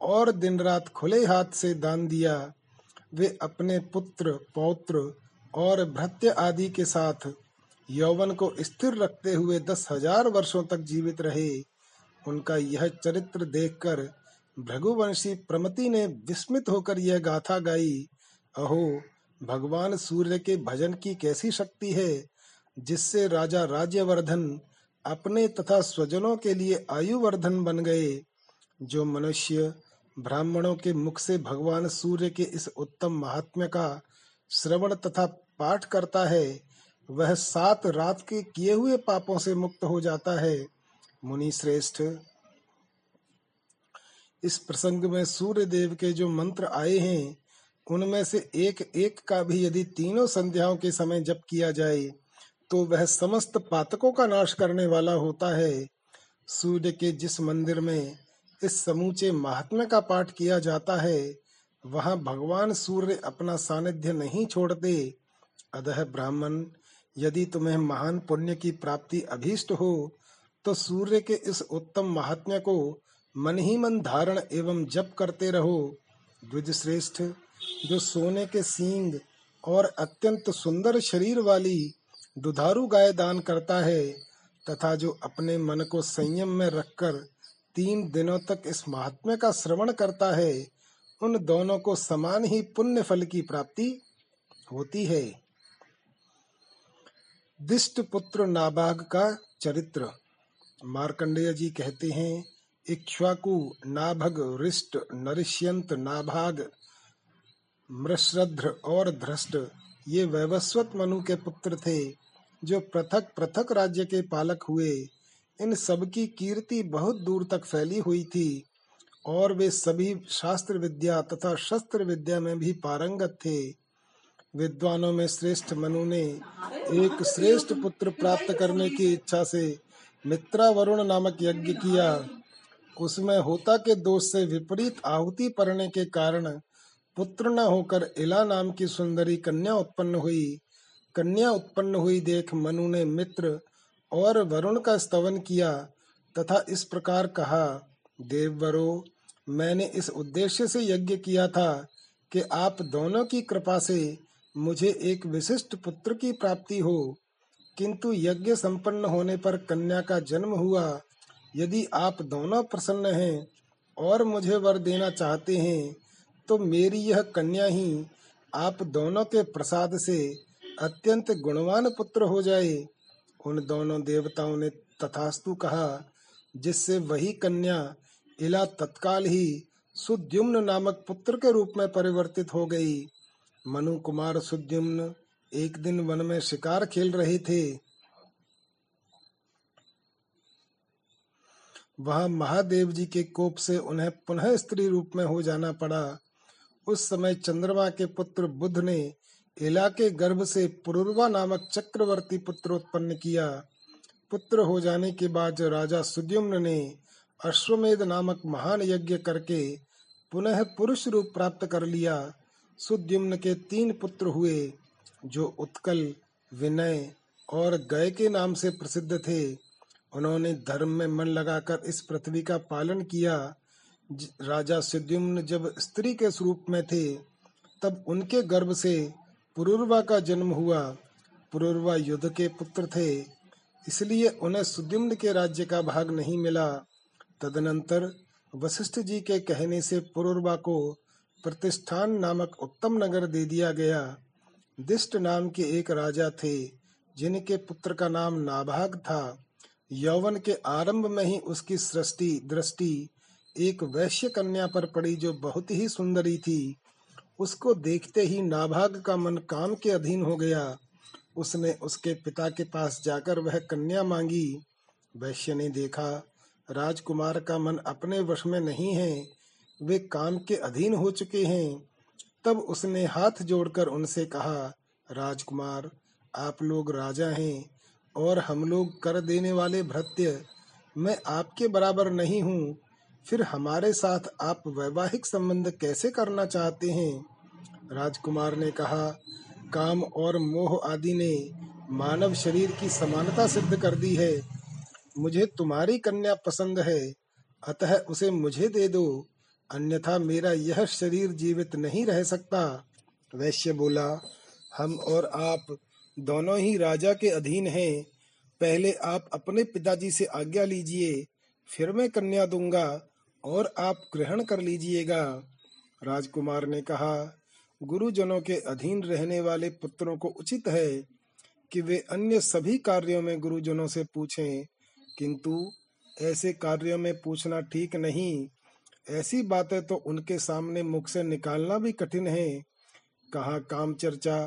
Speaker 1: और दिन रात खुले हाथ से दान दिया। वे अपने पुत्र, पौत्र और भृत्य आदि के साथ यौवन को स्थिर रखते हुए दस हज़ार वर्षों तक जीवित रहे। उनका यह चरित्र देखकर भृगुवंशी प्रमति ने विस्मित होकर यह गाथा गाई, अहो, भगवान सूर्य के भजन की कैसी शक्ति है, जिससे राजा राज्यवर्धन अपने तथा स्वजनों के लिए आयु वर्धन बन गए, जो मनुष्य ब्राह्मणों के मुख से भगवान सूर्य के इस उत्तम महात्म्य का श्रवण तथा पाठ करता है, वह सात रात के किए हुए पापों से मुक्त हो जाता है। मुनि श्रेष्ठ, इस प्रसंग में सूर्य देव के जो मंत्र आए हैं, उनमें से एक एक का भी यदि तीनों संध्याओं के समय जप किया जाए तो वह समस्त पातकों का नाश करने वाला होता है। सूर्य के जिस मंदिर में इस समूचे महात्म्य का पाठ किया जाता है, वहाँ भगवान सूर्य अपना सानिध्य नहीं छोड़ते। अतः ब्राह्मण, यदि तुम्हें महान पुण्य की प्राप्ति अभीष्ट हो तो सूर्य के इस उत्तम महात्म्य को मन ही मन धारण एवं जप करते रहो। द्विज श्रेष्ठ जो सोने के सींग और अत्यंत सुंदर शरीर वाली दुधारू गाय दान करता है, तथा जो अपने मन को संयम में रखकर तीन दिनों तक इस महात्म्य का श्रवण करता है, उन दोनों को समान ही पुण्य फल की प्राप्ति होती है। दिष्ट पुत्र नाभाग का चरित्र। मार्कंडेय जी कहते हैं, इक्ष्वाकु नाभग रिष्ट नरिष्यंत नाभाग, मृश्रद्र और धृष्ट, ये वैवस्वत मनु के पुत्र थे, जो पृथक पृथक राज्य के पालक हुए। इन सबकी कीर्ति बहुत दूर तक फैली हुई थी, और वे सभी शास्त्र विद्या तथा शस्त्र विद्या में भी पारंगत थे। विद्वानों में श्रेष्ठ मनु ने एक श्रेष्ठ पुत्र प्राप्त करने की इच्छा से मित्रा वरुण नामक यज्ञ किया। उसमें होता के दोष से विपरीत आहुति पड़ने के कारण पुत्र न होकर इला नाम की सुंदरी कन्या उत्पन्न हुई। कन्या उत्पन्न हुई देख मनु ने मित्र और वरुण का स्तवन किया तथा इस प्रकार कहा देववरो मैंने इस उद्देश्य से यज्ञ किया था कि आप दोनों की कृपा से मुझे एक विशिष्ट पुत्र की प्राप्ति हो। किंतु यज्ञ संपन्न होने पर कन्या का जन्म हुआ। यदि आप दोनों प्रसन्न हैं और मुझे वर देना चाहते हैं तो मेरी यह कन्या ही आप दोनों के प्रसाद से अत्यंत गुणवान पुत्र हो जाए। उन दोनों देवताओं ने तथास्तु कहा, जिससे वही कन्या इला तत्काल ही सुद्युम्न नामक पुत्र के रूप में परिवर्तित हो गई। मनु कुमार सुद्युम्न एक दिन वन में शिकार खेल रहे थे। वहाँ महादेव जी के कोप से उन्हें पुनः स्त्री रूप में हो जाना पड़ा। उस समय चंद्रमा के पुत्र बुध ने इला के गर्भ से पुरुर्वा नामक चक्रवर्ती पुत्र उत्पन्न किया। पुत्र हो जाने के बाद राजा सुद्युम्न ने अश्वमेध नामक महान यज्ञ करके पुनः पुरुष रूप प्राप्त कर लिया। सुद्युम्न के तीन पुत्र हुए, जो उत्कल, विनय और गय के नाम से प्रसिद्ध थे। उन्होंने धर्म में मन लगाकर इस पृथ्वी का पालन किया। राजा सुद्युम्न जब स्त्री के स्वरूप में थे, तब उनके गर्भ से पुरुर्वा का जन्म हुआ। पुरुर्वा युद्ध के पुत्र थे। इसलिए उन्हें सुद्युम्न के राज्य का भाग नहीं मिला। तदनंतर वशिष्ठ जी के कहने से पुरुर्वा को प्रतिष्ठान नामक उत्तम नगर दे दिया गया। दिष्ट नाम के एक राजा थे, जिनके पुत्र का नाम नाभाग था। यौवन के आरंभ में ही उसकी सृष्टि, दृष्टि एक वैश्य कन्या पर पड़ी जो बहुत ही सुंदरी थी। उसको देखते ही नाभाग का मन काम के अधीन हो गया। उसने उसके पिता के पास जाकर वह कन्या मांगी। वैश्य ने देखा, राजकुमार का मन अपने वश में नहीं है, वे काम के अधीन हो चुके हैं। तब उसने हाथ जोड़कर उनसे कहा, राजकुमार, आप लोग राजा हैं और हम लोग कर देने वाले भृत्य, मैं आपके बराबर नहीं हूँ। फिर हमारे साथ आप वैवाहिक संबंध कैसे करना चाहते हैं? राजकुमार ने कहा, काम और मोह आदि ने मानव शरीर की समानता सिद्ध कर दी है। मुझे तुम्हारी कन्या पसंद है, अतः उसे मुझे दे दो, अन्यथा मेरा यह शरीर जीवित नहीं रह सकता। वैश्य बोला, हम और आप दोनों ही राजा के अधीन हैं। पहले आप अपने पिताजी से आज्ञा लीजिए, फिर मैं कन्या दूँगा और आप ग्रहण कर लीजिएगा। राजकुमार ने कहा गुरुजनों के अधीन रहने वाले पुत्रों को उचित है कि वे अन्य सभी कार्यों में गुरुजनों से पूछें, किंतु ऐसे कार्यों में पूछना ठीक नहीं। ऐसी बातें तो उनके सामने मुख से निकालना भी कठिन है। कहा काम चर्चा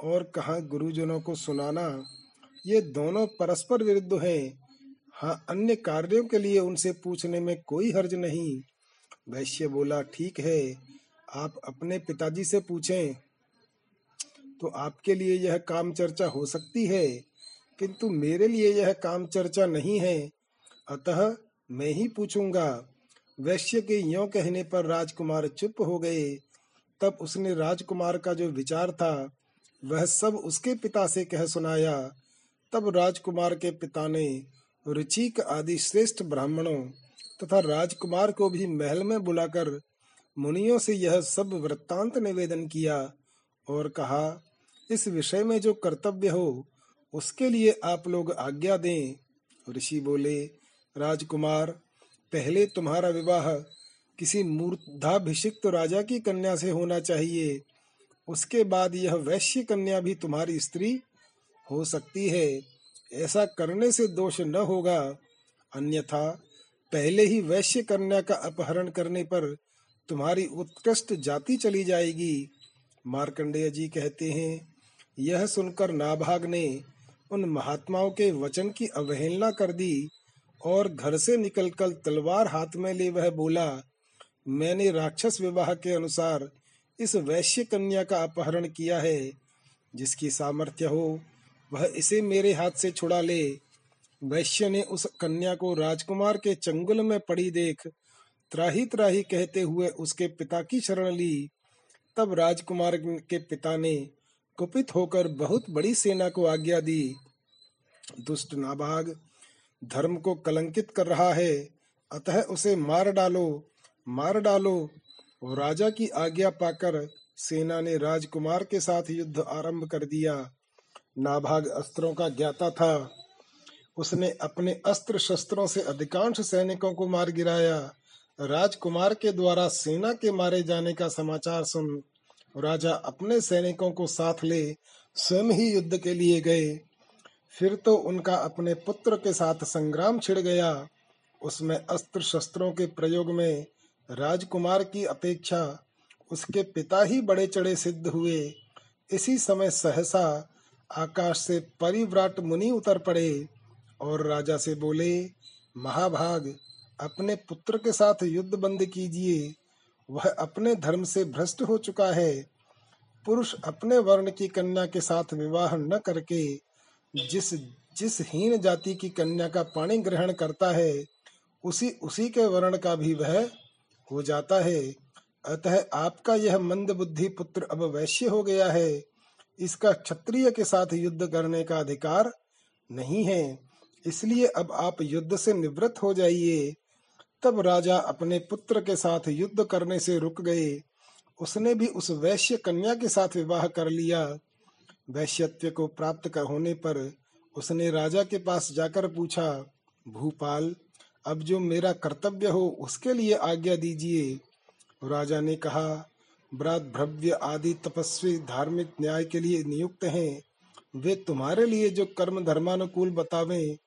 Speaker 1: और कहा गुरुजनों को सुनाना, ये दोनों परस्पर विरुद्ध हैं। हाँ अन्य कार्यों के लिए उनसे पूछने में कोई हर्ज नहीं। वैश्य बोला, ठीक है आप अपने पिताजी से पूछें तो आपके लिए यह काम चर्चा हो सकती है, किंतु मेरे लिए यह काम चर्चा नहीं है। अतः मैं ही पूछूँगा, वैश्य के यो कहने पर राजकुमार चुप हो गए। तब उसने राजकुमार का जो विचार था, वह सब उसके पिता से कह सुनाया। तब राजकुमार के पिता ने रुचिक आदि श्रेष्ठ ब्राह्मणों तथा राजकुमार को भी महल में बुलाकर मुनियों से यह सब वृत्तांत निवेदन किया और कहा, इस विषय में जो कर्तव्य हो, उसके लिए आप लोग आज्ञा दें। ऋषि बोले, राजकुमार, पहले तुम्हारा विवाह किसी मूर्धाभिषिक्त राजा की कन्या से होना चाहिए। उसके बाद यह वैश्य कन्या भी तुम्हारी स्त्री हो सकती है। ऐसा करने से दोष न होगा। अन्यथा, पहले ही वैश्य कन्या का अपहरण करने पर तुम्हारी उत्कृष्ट जाति चली जाएगी। मार्कंडेय जी कहते हैं, यह सुनकर नाभाग ने उन महात्माओं के वचन की अवहेलना कर दी और घर से निकलकर तलवार हाथ में ले वह बोला, मैंने राक्षस विवाह के अनुसार इस वैश्य कन्या का अपहरण किया है। जिसकी सामर्थ्य हो, वह इसे मेरे हाथ से छुड़ा ले। वैश्य ने उस कन्या को राजकुमार के चंगुल में पड़ी देख त्राही त्राही कहते हुए उसके पिता की शरण ली। तब राजकुमार के पिता ने कुपित होकर बहुत बड़ी सेना को आज्ञा दी। दुष्ट नाभाग धर्म को कलंकित कर रहा है। अतः उसे मार डालो मार डालो। राजा की आज्ञा पाकर सेना ने राजकुमार के साथ युद्ध आरंभ कर दिया। नाभाग अस्त्रों का ज्ञाता था। उसने अपने अस्त्र शस्त्रों से अधिकांश सैनिकों को मार गिराया। राजकुमार के द्वारा सेना के मारे जाने का समाचार सुन राजा अपने सैनिकों को साथ ले स्वयं ही युद्ध के लिए गए। फिर तो उनका अपने पुत्र के साथ संग्राम छिड़ गया। उसमें अस्त्र शस्त्रों के प्रयोग में राजकुमार की अपेक्षा उसके पिता ही बड़े चढ़े सिद्ध हुए। इसी समय सहसा आकाश से परिव्राट मुनि उतर पड़े और राजा से बोले, महाभाग अपने पुत्र के साथ युद्ध बंद कीजिए। वह अपने धर्म से भ्रष्ट हो चुका है। पुरुष अपने वर्ण की कन्या के साथ विवाह न करके जिस जिस हीन जाति की कन्या का पानी ग्रहण करता है, उसी उसी के वर्ण का भी वह हो जाता है। अतः आपका यह मंद बुद्धि पुत्र अब वैश्य हो गया है। इसका क्षत्रिय के साथ युद्ध करने का अधिकार नहीं है। इसलिए अब आप युद्ध से निवृत्त हो जाइए। तब राजा अपने पुत्र के साथ युद्ध करने से रुक गए। उसने भी उस वैश्य कन्या के साथ विवाह कर लिया। वैश्यत्व को प्राप्त कर होने पर उसने राजा के पास जाकर पूछा भूपाल अब जो मेरा कर्तव्य हो उसके लिए आज्ञा दीजिए। राजा ने कहा ब्रात भ्रव्य आदि तपस्वी धार्मिक न्याय के लिए नियुक्त हैं। वे तुम्हारे लिए जो कर्म धर्मानुकूल बतावे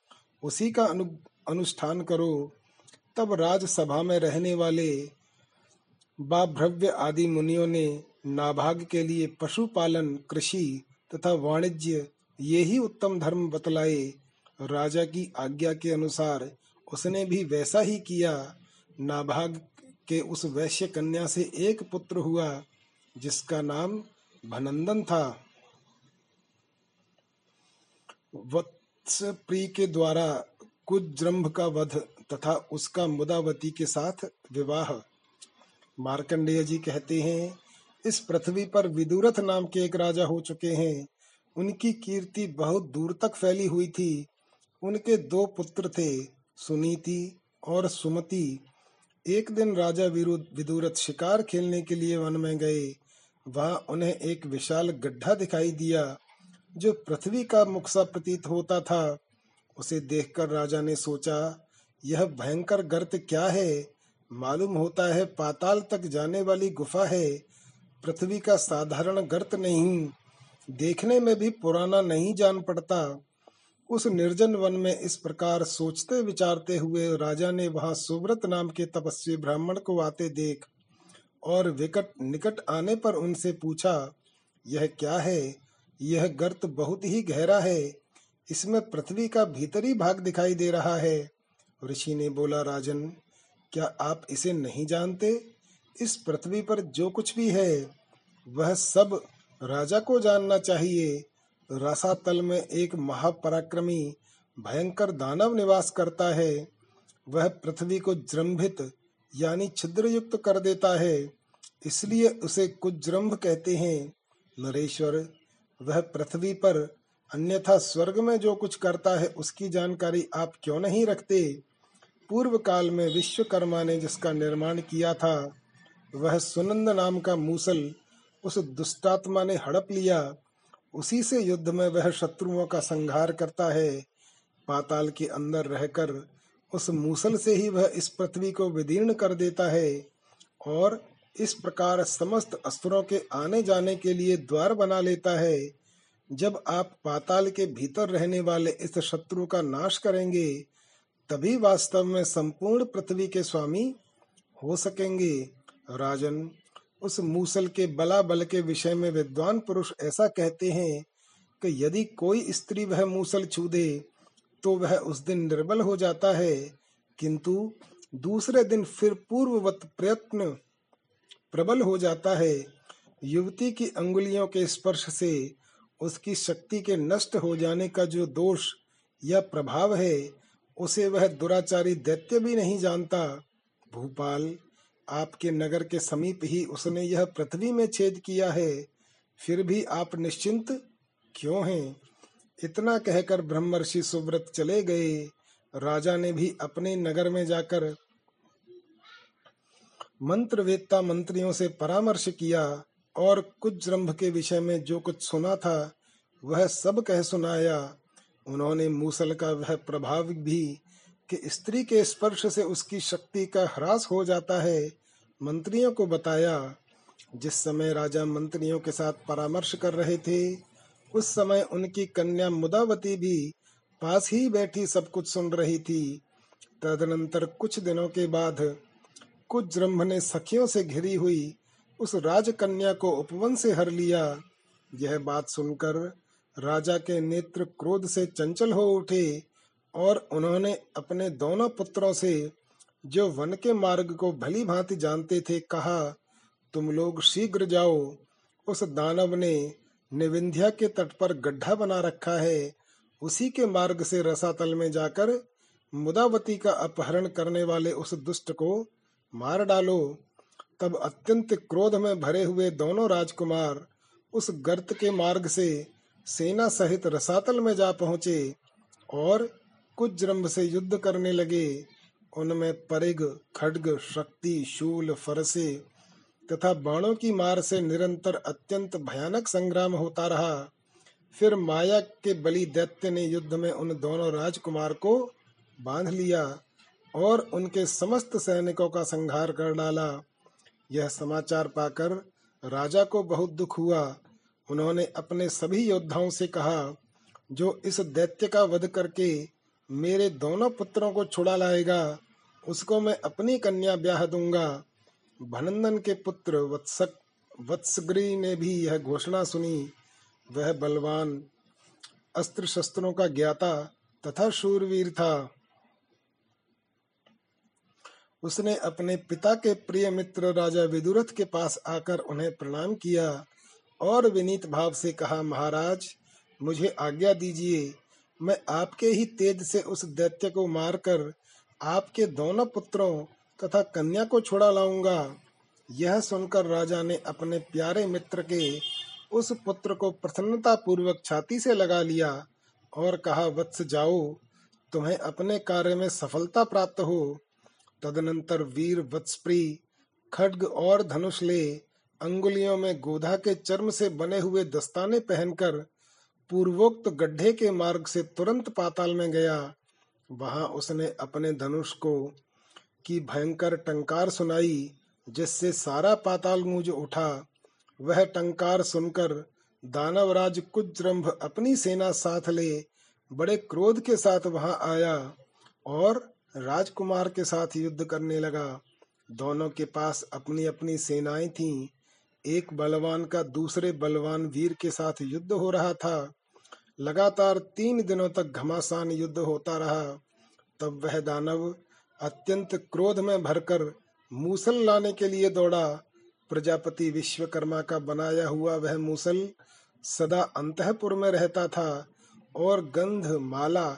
Speaker 1: उसी का अनु, अनुष्ठान करो। तब राजसभा में रहने वाले बाभ्रव्य आदि मुनियों ने नाभाग के लिए पशुपालन, कृषि तथा वाणिज्य ये ही उत्तम धर्म बतलाए। राजा की आज्ञा के अनुसार उसने भी वैसा ही किया। नाभाग के उस वैश्य कन्या से एक पुत्र हुआ, जिसका नाम भनंदन था। वत्स प्री के द्वारा कुजृंभ का वध तथा उसका मुदावती के साथ विवाह। मार्कंडेय जी कहते हैं, इस पृथ्वी पर विदुरथ नाम के एक राजा हो चुके हैं। उनकी कीर्ति बहुत दूर तक फैली हुई थी। उनके दो पुत्र थे, सुनीति और सुमति। एक दिन राजा विदुरथ शिकार खेलने के लिए वन में गए। वहाँ उन्हें एक विशाल गड्ढा दिखाई दिया, जो पृथ्वी का मुख सा प्रतीत होता था। उसे देखकर राजा ने सोचा यह भयंकर गर्त क्या है? मालूम होता है पाताल तक जाने वाली गुफा है। पृथ्वी का साधारण गर्त नहीं। देखने में भी पुराना नहीं जान पड़ता। उस निर्जन वन में इस प्रकार सोचते विचारते हुए राजा ने वहाँ सुव्रत नाम के तपस्वी ब्राह्मण को आते देख और विकट निकट आने पर उनसे पूछा, यह क्या है? यह गर्त बहुत ही गहरा है। इसमें पृथ्वी का भीतरी भाग दिखाई दे रहा है। ऋषि ने बोला, राजन, क्या आप इसे नहीं जानते? इस पृथ्वी पर जो कुछ भी है, वह सब राजा को जानना चाहिए। रसातल में एक महापराक्रमी, भयंकर दानव निवास करता है। वह पृथ्वी को जृंभित, यानी छिद्र युक्त कर देता है। इसलिए उसे कुजृंभ कहते हैं। नरेश्वर, वह पृथ्वी पर अन्यथा स्वर्ग में जो कुछ करता है, उसकी जानकारी आप क्यों नहीं रखते? पूर्व काल में विश्वकर्मा ने जिसका निर्माण किया था, वह सुनंद नाम का मूसल उस दुष्टात्मा ने हड़प लिया। उसी से युद्ध में वह शत्रुओं का संहार करता है। पाताल के अंदर रहकर उस मूसल से ही वह इस पृथ्वी को विदीर्ण कर देता है और इस प्रकार समस्त अस्त्रों के आने जाने के लिए द्वार बना लेता है। जब आप पाताल के भीतर रहने वाले इस शत्रु का नाश करेंगे तभी वास्तव में संपूर्ण पृथ्वी के स्वामी हो सकेंगे। राजन, उस मूसल के बला बल के विषय में विद्वान पुरुष ऐसा कहते हैं कि यदि कोई स्त्री वह मूसल छू दे तो वह उस दिन निर्बल हो जाता है। किंतु दूसरे दिन फिर पूर्ववत प्रयत्न प्रबल हो जाता है। युवती की अंगुलियों के स्पर्श से उसकी शक्ति के नष्ट हो जाने का जो दोष या प्रभाव है उसे वह दुराचारी दैत्य भी नहीं जानता। भूपाल, आपके नगर के समीप ही उसने यह पृथ्वी में छेद किया है। फिर भी आप निश्चिंत? क्यों हैं? इतना कहकर ब्रह्मर्षि सुव्रत चले गए। राजा ने भी अपने नगर में जाकर मंत्र वेत्ता मंत्रियों से परामर्श किया और कुछ जम्भ के विषय में जो कुछ सुना था, वह सब कह सुनाया। उन्होंने मूसल का वह प्रभाव भी कि स्त्री के स्पर्श से उसकी शक्ति का ह्रास हो जाता है, मंत्रियों को बताया। जिस समय राजा मंत्रियों के साथ परामर्श कर रहे थे, उस समय उनकी कन्या मुदावती भी पास ही बैठी सब कुछ सुन रही थी। तदनंतर कुछ दिनों के बाद कुछ जम्भ ने सखियों से घिरी हुई उस राजकन्या को उपवन से हर लिया। यह बात सुनकर राजा के नेत्र क्रोध से चंचल हो उठे और उन्होंने अपने दोनों पुत्रों से, जो वन के मार्ग को भली भांति जानते थे, कहा, तुम लोग शीघ्र जाओ। उस दानव ने निविंध्या के तट पर गड्ढा बना रखा है। उसी के मार्ग से रसातल में जाकर मुदावती का अपहरण करने वाले उस दुष्ट को मार डालो। तब अत्यंत क्रोध में भरे हुए दोनों राजकुमार उस गर्त के मार्ग से सेना सहित रसातल में जा पहुँचे और कुछ जम्ब से युद्ध करने लगे। उनमें परिग खड्ग, शक्ति, शूल, फरसे तथा बाणों की मार से निरंतर अत्यंत भयानक संग्राम होता रहा। फिर माया के बलि दैत्य ने युद्ध में उन दोनों राजकुमार को बाँध लिया और उनके समस्त सैनिकों का संहार कर डाला। यह समाचार पाकर राजा को बहुत दुख हुआ उन्होंने अपने सभी योद्धाओं से कहा, जो इस दैत्य का वध करके मेरे दोनों पुत्रों को छुड़ा लाएगा, उसको मैं अपनी कन्या ब्याह दूँगा। भनंदन के पुत्र वत्सक, वत्सग्री ने भी यह घोषणा सुनी। वह बलवान अस्त्र शस्त्रों का ज्ञाता तथा शूरवीर था। उसने अपने पिता के प्रिय मित्र राजा विदुरथ के पास आकर उन्हें प्रणाम किया। और विनीत भाव से कहा, महाराज, मुझे आज्ञा दीजिए। मैं आपके ही तेज से उस दैत्य को मारकर आपके दोनों पुत्रों तथा कन्या को छोड़ा लाऊँगा। यह सुनकर राजा ने अपने प्यारे मित्र के उस पुत्र को प्रसन्नता पूर्वक छाती से लगा लिया और कहा, वत्स जाओ, तुम्हें अपने कार्य में सफलता प्राप्त हो। तदनंतर वीर वत्सप्री खड्ग और धनुष ले अंगुलियों में गोधा के चर्म से बने हुए दस्ताने पहनकर पूर्वोक्त गड्ढे के मार्ग से तुरंत पाताल में गया। वहाँ उसने अपने धनुष को की भयंकर टंकार सुनाई, जिससे सारा पाताल मुझ उठा। वह टंकार सुनकर दानवराज कुज्रम्भ अपनी सेना साथ ले, बड़े क्रोध के साथ वहाँ आया और राजकुमार के साथ युद्ध करने लगा। दोनों के पास अपनी अपनी सेनाएँ थीं। एक बलवान का दूसरे बलवान वीर के साथ युद्ध हो रहा था। लगातार तीन दिनों तक घमासान युद्ध होता रहा। तब वह दानव अत्यंत क्रोध में भरकर मूसल लाने के लिए दौड़ा। प्रजापति विश्वकर्मा का बनाया हुआ वह मूसल सदा अंतपुर में रहता था और गंध, माला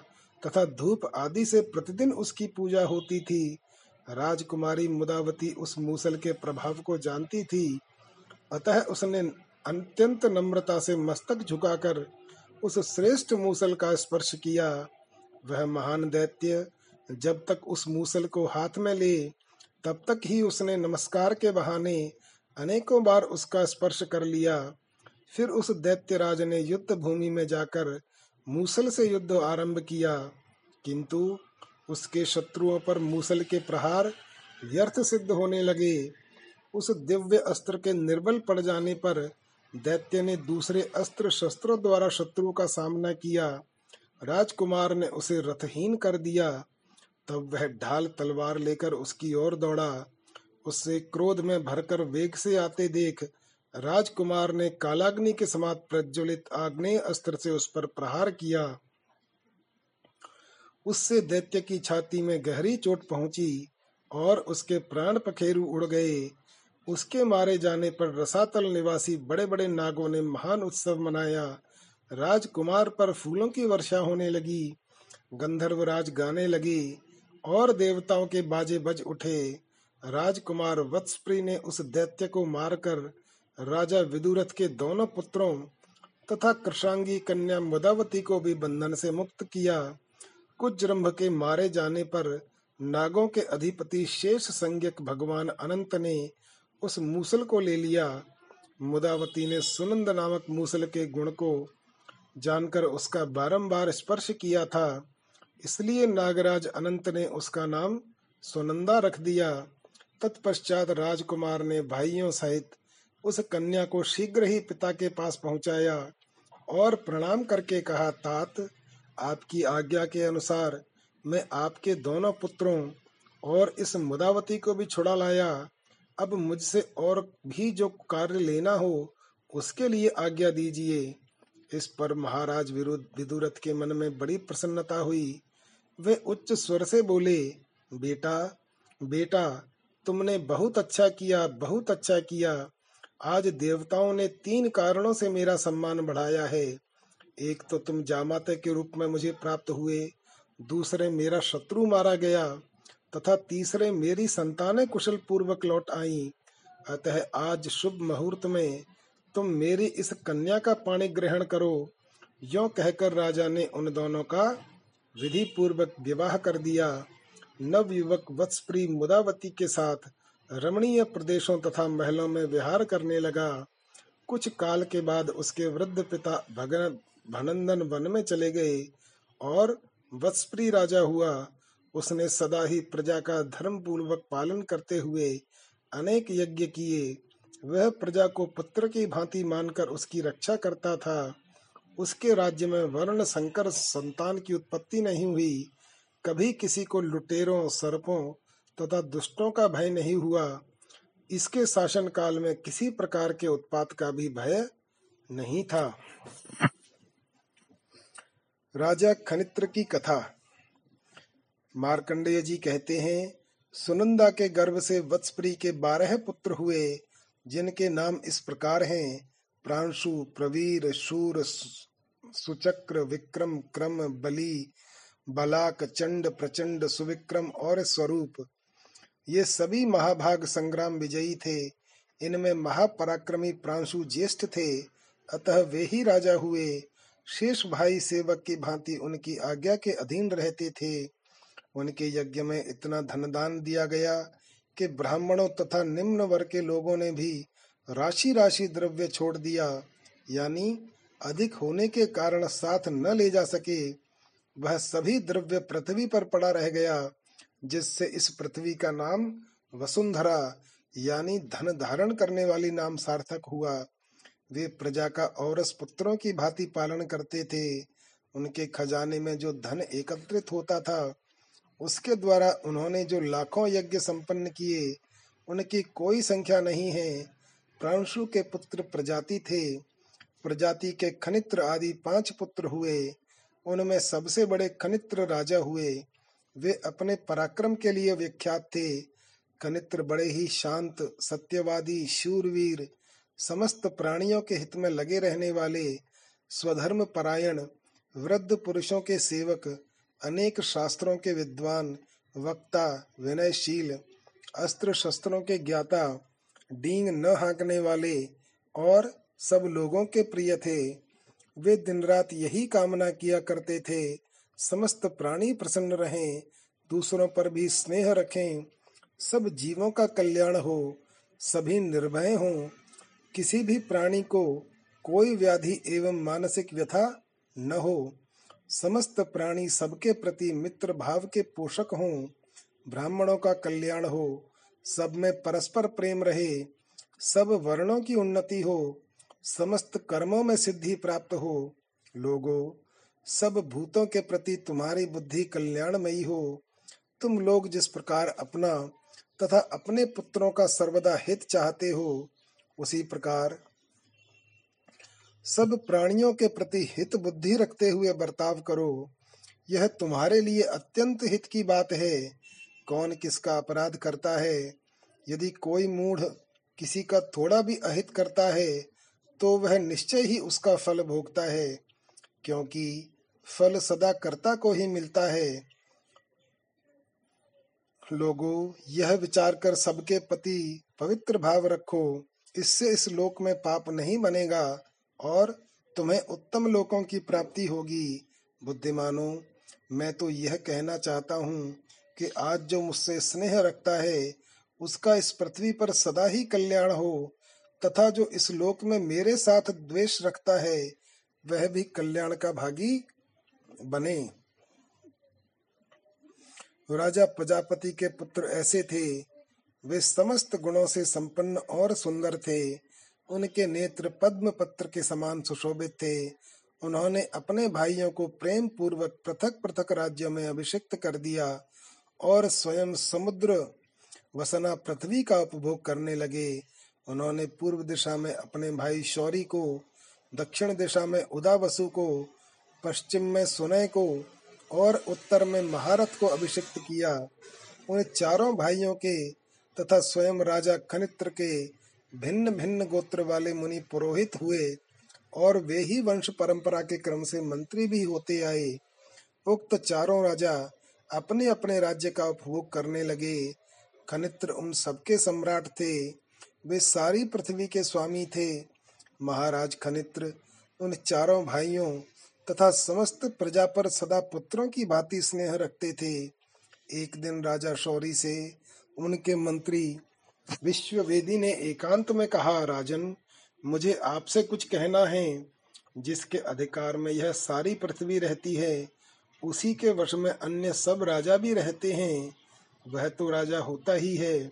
Speaker 1: तथा धूप आदि से प्रतिदिन उसकी पूजा होती थी। राजकुमारी मुदावती उस मूसल के प्रभाव को जानती थी अतः उसने अत्यंत नम्रता से मस्तक झुकाकर उस श्रेष्ठ मूसल का स्पर्श किया। वह महान दैत्य जब तक उस मूसल को हाथ में ले, तब तक ही उसने नमस्कार के बहाने अनेकों बार उसका स्पर्श कर लिया। फिर उस दैत्य राज ने युद्ध भूमि में जाकर मूसल से युद्ध आरंभ किया। किंतु उसके शत्रुओं पर मूसल के प्रहार व्यर्थ सिद्ध होने लगे। उस दिव्य अस्त्र के निर्बल पड़ जाने पर दैत्य ने दूसरे अस्त्र शस्त्रों द्वारा शत्रु का सामना किया। राजकुमार ने उसे रथहीन कर दिया। तब वह ढाल तलवार लेकर उसकी ओर दौड़ा। उससे क्रोध में भरकर वेग से आते देख राजकुमार ने कालाग्नि के समात प्रज्वलित आग्नेय अस्त्र से उस पर प्रहार किया। उससे दैत्य की छाती में गहरी चोट पहुँची और उसके प्राण पखेरु उड़ गए। उसके मारे जाने पर रसातल निवासी बड़े बड़े नागों ने महान उत्सव मनाया। राजकुमार पर फूलों की वर्षा होने लगी। गंधर्वराज गाने लगे और देवताओं के बाजे बज उठे। राजकुमार वत्सप्री ने उस दैत्य को मारकर राजा विदुरथ के दोनों पुत्रों तथा कृषांगी कन्या मुदावती को भी बंधन से मुक्त किया। कुछ जम्भ के मारे जाने पर नागों के अधिपति शेष संज्ञक भगवान अनंत ने उस मूसल को ले लिया। मुदावती ने सुनंद नामक मूसल के गुण को जानकर उसका बारंबार स्पर्श किया था। इसलिए नागराज अनंत ने उसका नाम सुनंदा रख दिया। तत्पश्चात राजकुमार ने भाइयों सहित उस कन्या को शीघ्र ही पिता के पास पहुँचाया और प्रणाम करके कहा, तात, आपकी आज्ञा के अनुसार मैं आपके दोनों पुत्रों और इस मुदावती को भी छुड़ा लाया। अब मुझसे और भी जो कार्य लेना हो, उसके लिए आज्ञा दीजिए। इस पर महाराज विदुरथ के मन में बड़ी प्रसन्नता हुई। वे उच्च स्वर से बोले, बेटा बेटा, तुमने बहुत अच्छा किया, बहुत अच्छा किया। आज देवताओं ने तीन कारणों से मेरा सम्मान बढ़ाया है। एक तो तुम जामाते के रूप में मुझे प्राप्त हुए, दूसरे मेरा शत्रु मारा गया। तथा तीसरे मेरी संतानें कुशल पूर्वक लौट आई। अतः आज शुभ मुहूर्त में तुम मेरी इस कन्या का पानी ग्रहण करो। यो कहकर राजा ने उन दोनों का विधि पूर्वक विवाह कर दिया। नव युवक वत्सप्री मुदावती के साथ रमणीय प्रदेशों तथा महलों में विहार करने लगा। कुछ काल के बाद उसके वृद्ध पिता भगन भनंदन वन में चले गए और वत्सप्री राजा हुआ। उसने सदा ही प्रजा का धर्म पूर्वक पालन करते हुए अनेक यज्ञ किए। वह प्रजा को पुत्र की भांति मानकर उसकी रक्षा करता था। उसके राज्य में वर्ण संकर संतान की उत्पत्ति नहीं हुई। कभी किसी को लुटेरों, सर्पों तथा दुष्टों का भय नहीं हुआ। इसके शासन काल में किसी प्रकार के उत्पात का भी भय नहीं था। राजा खनित्र की कथा। मार्कंडेय जी कहते हैं, सुनंदा के गर्भ से वत्सप्री के बारह पुत्र हुए, जिनके नाम इस प्रकार हैं, प्रांशु, प्रवीर, शूर सुचक्र, विक्रम, क्रम, बली, बलाक, चंड, प्रचंड, सुविक्रम और स्वरूप। ये सभी महाभाग संग्राम विजयी थे। इनमें महापराक्रमी प्रांशु ज्येष्ठ थे। अतः वे ही राजा हुए। शेष भाई सेवक की भांति उनकी आज्ञा के अधीन रहते थे। उनके यज्ञ में इतना धन दान दिया गया कि ब्राह्मणों तथा निम्न वर्ग के लोगों ने भी राशि राशि द्रव्य छोड़ दिया। यानी अधिक होने के कारण साथ न ले जा सके, वह सभी द्रव्य पृथ्वी पर पड़ा रह गया, जिससे इस पृथ्वी का नाम वसुंधरा, यानी धन धारण करने वाली नाम सार्थक हुआ। वे प्रजा का औरस पुत्रों की भांति पालन करते थे। उनके खजाने में जो धन एकत्रित होता था उसके द्वारा उन्होंने जो लाखों यज्ञ संपन्न किए, उनकी कोई संख्या नहीं है। प्रांशु के पुत्र प्रजाति थे। प्रजाति के खनित्र आदि पाँच पुत्र हुए। उनमें सबसे बड़े खनित्र राजा हुए। वे अपने पराक्रम के लिए विख्यात थे। खनित्र बड़े ही शांत, सत्यवादी, शूरवीर, समस्त प्राणियों के हित में लगे रहने वाले स्वधर्म परायण वृद्ध पुरुषों के सेवक अनेक शास्त्रों के विद्वान, वक्ता, विनयशील अस्त्र शस्त्रों के ज्ञाता, डींग न हाँकने वाले और सब लोगों के प्रिय थे। वे दिन रात यही कामना किया करते थे। समस्त प्राणी प्रसन्न रहें, दूसरों पर भी स्नेह रखें। सब जीवों का कल्याण हो, सभी निर्भय हों। किसी भी प्राणी को कोई व्याधि एवं मानसिक व्यथा न हो। समस्त प्राणी सबके प्रति मित्र भाव के पोषक हों। ब्राह्मणों का कल्याण हो। सब में परस्पर प्रेम रहे। सब वर्णों की उन्नति हो। समस्त कर्मों में सिद्धि प्राप्त हो। लोगों, सब भूतों के प्रति तुम्हारी बुद्धि कल्याणमयी हो। तुम लोग जिस प्रकार अपना तथा अपने पुत्रों का सर्वदा हित चाहते हो, उसी प्रकार सब प्राणियों के प्रति हित बुद्धि रखते हुए बर्ताव करो। यह तुम्हारे लिए अत्यंत हित की बात है। कौन किसका अपराध करता है? यदि कोई मूढ़ किसी का थोड़ा भी अहित करता है तो वह निश्चय ही उसका फल भोगता है, क्योंकि फल सदा कर्ता को ही मिलता है। लोगों, यह विचार कर सबके पति पवित्र भाव रखो। इससे इस लोक में पाप नहीं बनेगा। और तुम्हें उत्तम लोकों की प्राप्ति होगी, बुद्धिमानो। मैं तो यह कहना चाहता हूँ कि आज जो मुझसे स्नेह रखता है, उसका इस पृथ्वी पर सदा ही कल्याण हो, तथा जो इस लोक में मेरे साथ द्वेष रखता है, वह भी कल्याण का भागी बने। राजा प्रजापति के पुत्र ऐसे थे। वे समस्त गुणों से संपन्न और सुंदर थे। उनके नेत्र पद्म पत्र के समान सुशोभित थे। उन्होंने अपने भाइयों को प्रेम पूर्वक पृथक पृथक राज्यों में अभिषिक्त कर दिया और स्वयं समुद्र वसना पृथ्वी का उपभोग करने लगे। उन्होंने पूर्व दिशा में अपने भाई शौरी को, दक्षिण दिशा में उदावसु को, पश्चिम में सुनय को और उत्तर में महारथ को अभिषिक्त किया। उन चारों भाइयों के तथा स्वयं राजा खनित्र के भिन्न भिन्न गोत्र वाले मुनि पुरोहित हुए और वे ही वंश परंपरा के क्रम से मंत्री भी होते आए। उक्त चारों राजा अपने अपने राज्य का उपभोग करने लगे। खनित्र उन सबके सम्राट थे। वे सारी पृथ्वी के स्वामी थे। महाराज खनित्र, उन चारों भाइयों तथा समस्त प्रजा पर सदा पुत्रों की भांति स्नेह रखते थे। एक दिन राजा शौरी से, उनके मंत्री विश्ववेदी ने एकांत में कहा, राजन, मुझे आपसे कुछ कहना है। जिसके अधिकार में यह सारी पृथ्वी रहती है, उसी के वश में अन्य सब राजा भी रहते हैं। वह तो राजा होता ही है।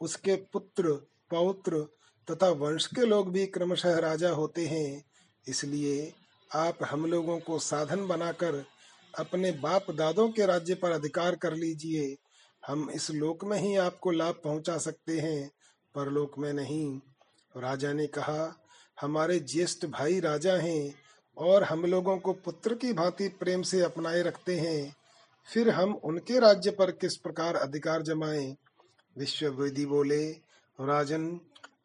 Speaker 1: उसके पुत्र, पौत्र तथा वंश के लोग भी क्रमशः राजा होते हैं। इसलिए आप हम लोगों को साधन बनाकर अपने बाप दादों के राज्य पर अधिकार कर लीजिए। हम इस लोक में ही आपको लाभ पहुँचा सकते हैं, परलोक में नहीं। राजा ने कहा, हमारे ज्येष्ठ भाई राजा हैं और हम लोगों को पुत्र की भांति प्रेम से अपनाए रखते हैं। फिर हम उनके राज्य पर किस प्रकार अधिकार जमाएँ? विश्ववेदी बोले, राजन,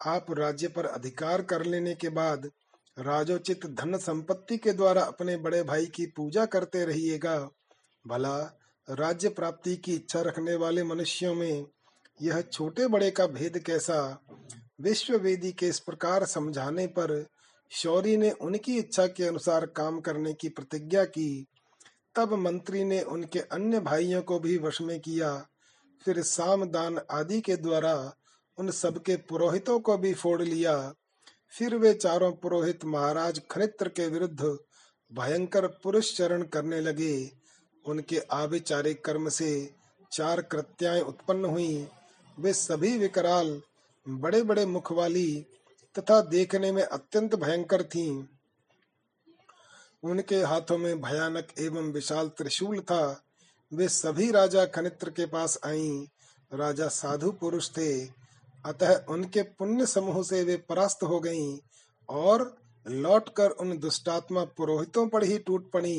Speaker 1: आप राज्य पर अधिकार कर लेने के बाद राजोचित धन संपत्ति के द्वारा अपने बड़े भाई की पूजा करते रहिएगा। भला राज्य प्राप्ति की इच्छा रखने वाले मनुष्यों में यह छोटे बड़े का भेद कैसा विश्व वेदी के इस प्रकार समझाने पर शौरी ने उनकी इच्छा के अनुसार काम करने की प्रतिज्ञा की। तब मंत्री ने उनके अन्य भाइयों को भी वश में किया। फिर साम दान आदि के द्वारा उन सबके पुरोहितों को भी फोड़ लिया। फिर वे चारों पुरोहित महाराज खनित्र के विरुद्ध भयंकर पुरुष चरण करने लगे। उनके आभिचारिक कर्म से चार कृत्याएँ उत्पन्न हुई वे सभी विकराल बड़े बड़े मुख वाली तथा देखने में अत्यंत भयंकर थीं। उनके हाथों में भयानक एवं विशाल त्रिशूल था वे सभी राजा खनित्र के पास आईं। राजा साधु पुरुष थे अतः उनके पुण्य समूह से वे परास्त हो गईं और लौटकर उन दुष्टात्मा पुरोहितों पर ही टूट पड़ी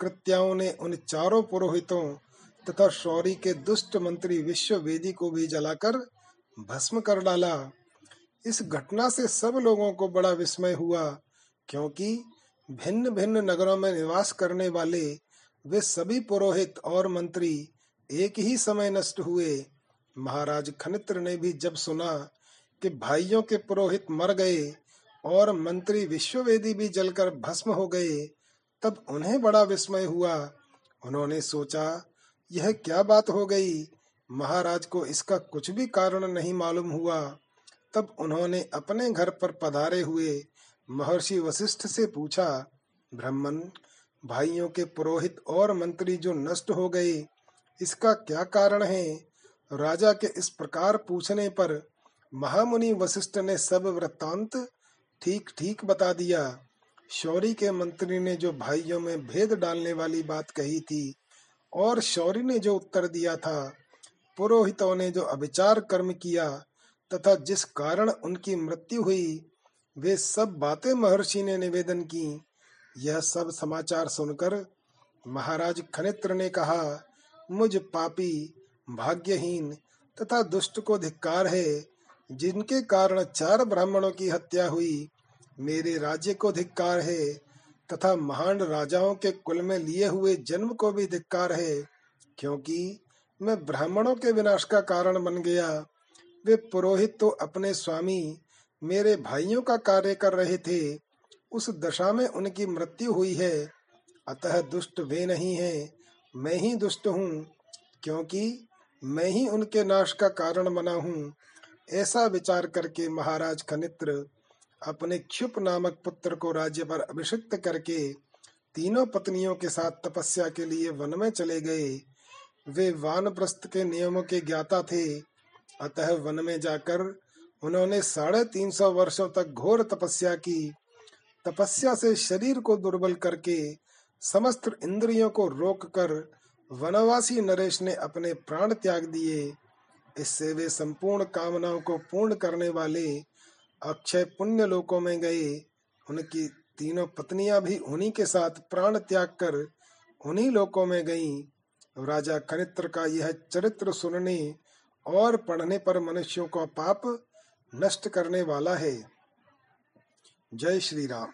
Speaker 1: कृत्याओं ने उन चारों पुरोहितों तथा शौरी के दुष्ट मंत्री विश्व वेदी को भी जलाकर भस्म कर डाला। इस घटना से सब लोगों को बड़ा विस्मय हुआ, क्योंकि भिन्न भिन्न नगरों में निवास करने वाले वे सभी पुरोहित और मंत्री एक ही समय नष्ट हुए। महाराज खनित्र ने भी जब सुना कि भाइयों के पुरोहित मर गए और मंत्री विश्ववेदी भी जलकर भस्म हो गए तब उन्हें बड़ा विस्मय हुआ। उन्होंने सोचा, यह क्या बात हो गई? महाराज को इसका कुछ भी कारण नहीं मालूम हुआ। तब उन्होंने अपने घर पर पधारे हुए महर्षि वशिष्ठ से पूछा, ब्राह्मण, भाइयों के पुरोहित और मंत्री जो नष्ट हो गए, इसका क्या कारण है? राजा के इस प्रकार पूछने पर महामुनि वशिष्ठ ने सब वृत्तांत ठीक ठीक बता दिया। शौरी के मंत्री ने जो भाइयों में भेद डालने वाली बात कही थी, और शौरी ने जो उत्तर दिया था, पुरोहितों ने जो अभिचार कर्म किया, तथा जिस कारण उनकी मृत्यु हुई, वे सब बातें महर्षि ने निवेदन की। यह सब समाचार सुनकर महाराज खनित्र ने कहा, मुझ पापी, भाग्यहीन तथा दुष्ट को धिक्कार है, जिनके कारण चार ब्राह्मणों की हत्या हुई मेरे राज्य को धिक्कार है, तथा महान राजाओं के कुल में लिए हुए जन्म को भी धिक्कार है, क्योंकि मैं ब्राह्मणों के विनाश का कारण बन गया। वे पुरोहित तो अपने स्वामी मेरे भाइयों का कार्य कर रहे थे। उस दशा में उनकी मृत्यु हुई है। अतः दुष्ट वे नहीं है। मैं ही दुष्ट हूँ, क्योंकि मैं ही उनके नाश का कारण बना हूँ। ऐसा विचार करके महाराज खनित्र अपने क्षुप नामक पुत्र को राज्य पर अभिषिक्त करके तीनों पत्नियों के साथ तपस्या के लिए वन में चले गए। वे वानप्रस्थ के नियमों के ज्ञाता थे। अतः वन में जाकर उन्होंने साढ़े तीन सौ वर्षो तक घोर तपस्या की। तपस्या से शरीर को दुर्बल करके समस्त इंद्रियों को रोककर वनवासी नरेश ने अपने प्राण त्याग दिए। इससे वे संपूर्ण कामनाओं को पूर्ण करने वाले अक्षय पुण्य लोकों में गए उनकी तीनों पत्नियाँ भी उन्हीं के साथ प्राण त्याग कर उन्हीं लोकों में गईं। राजा खरित्र का यह चरित्र सुनने और पढ़ने पर मनुष्यों का पाप नष्ट करने वाला है। जय श्री राम।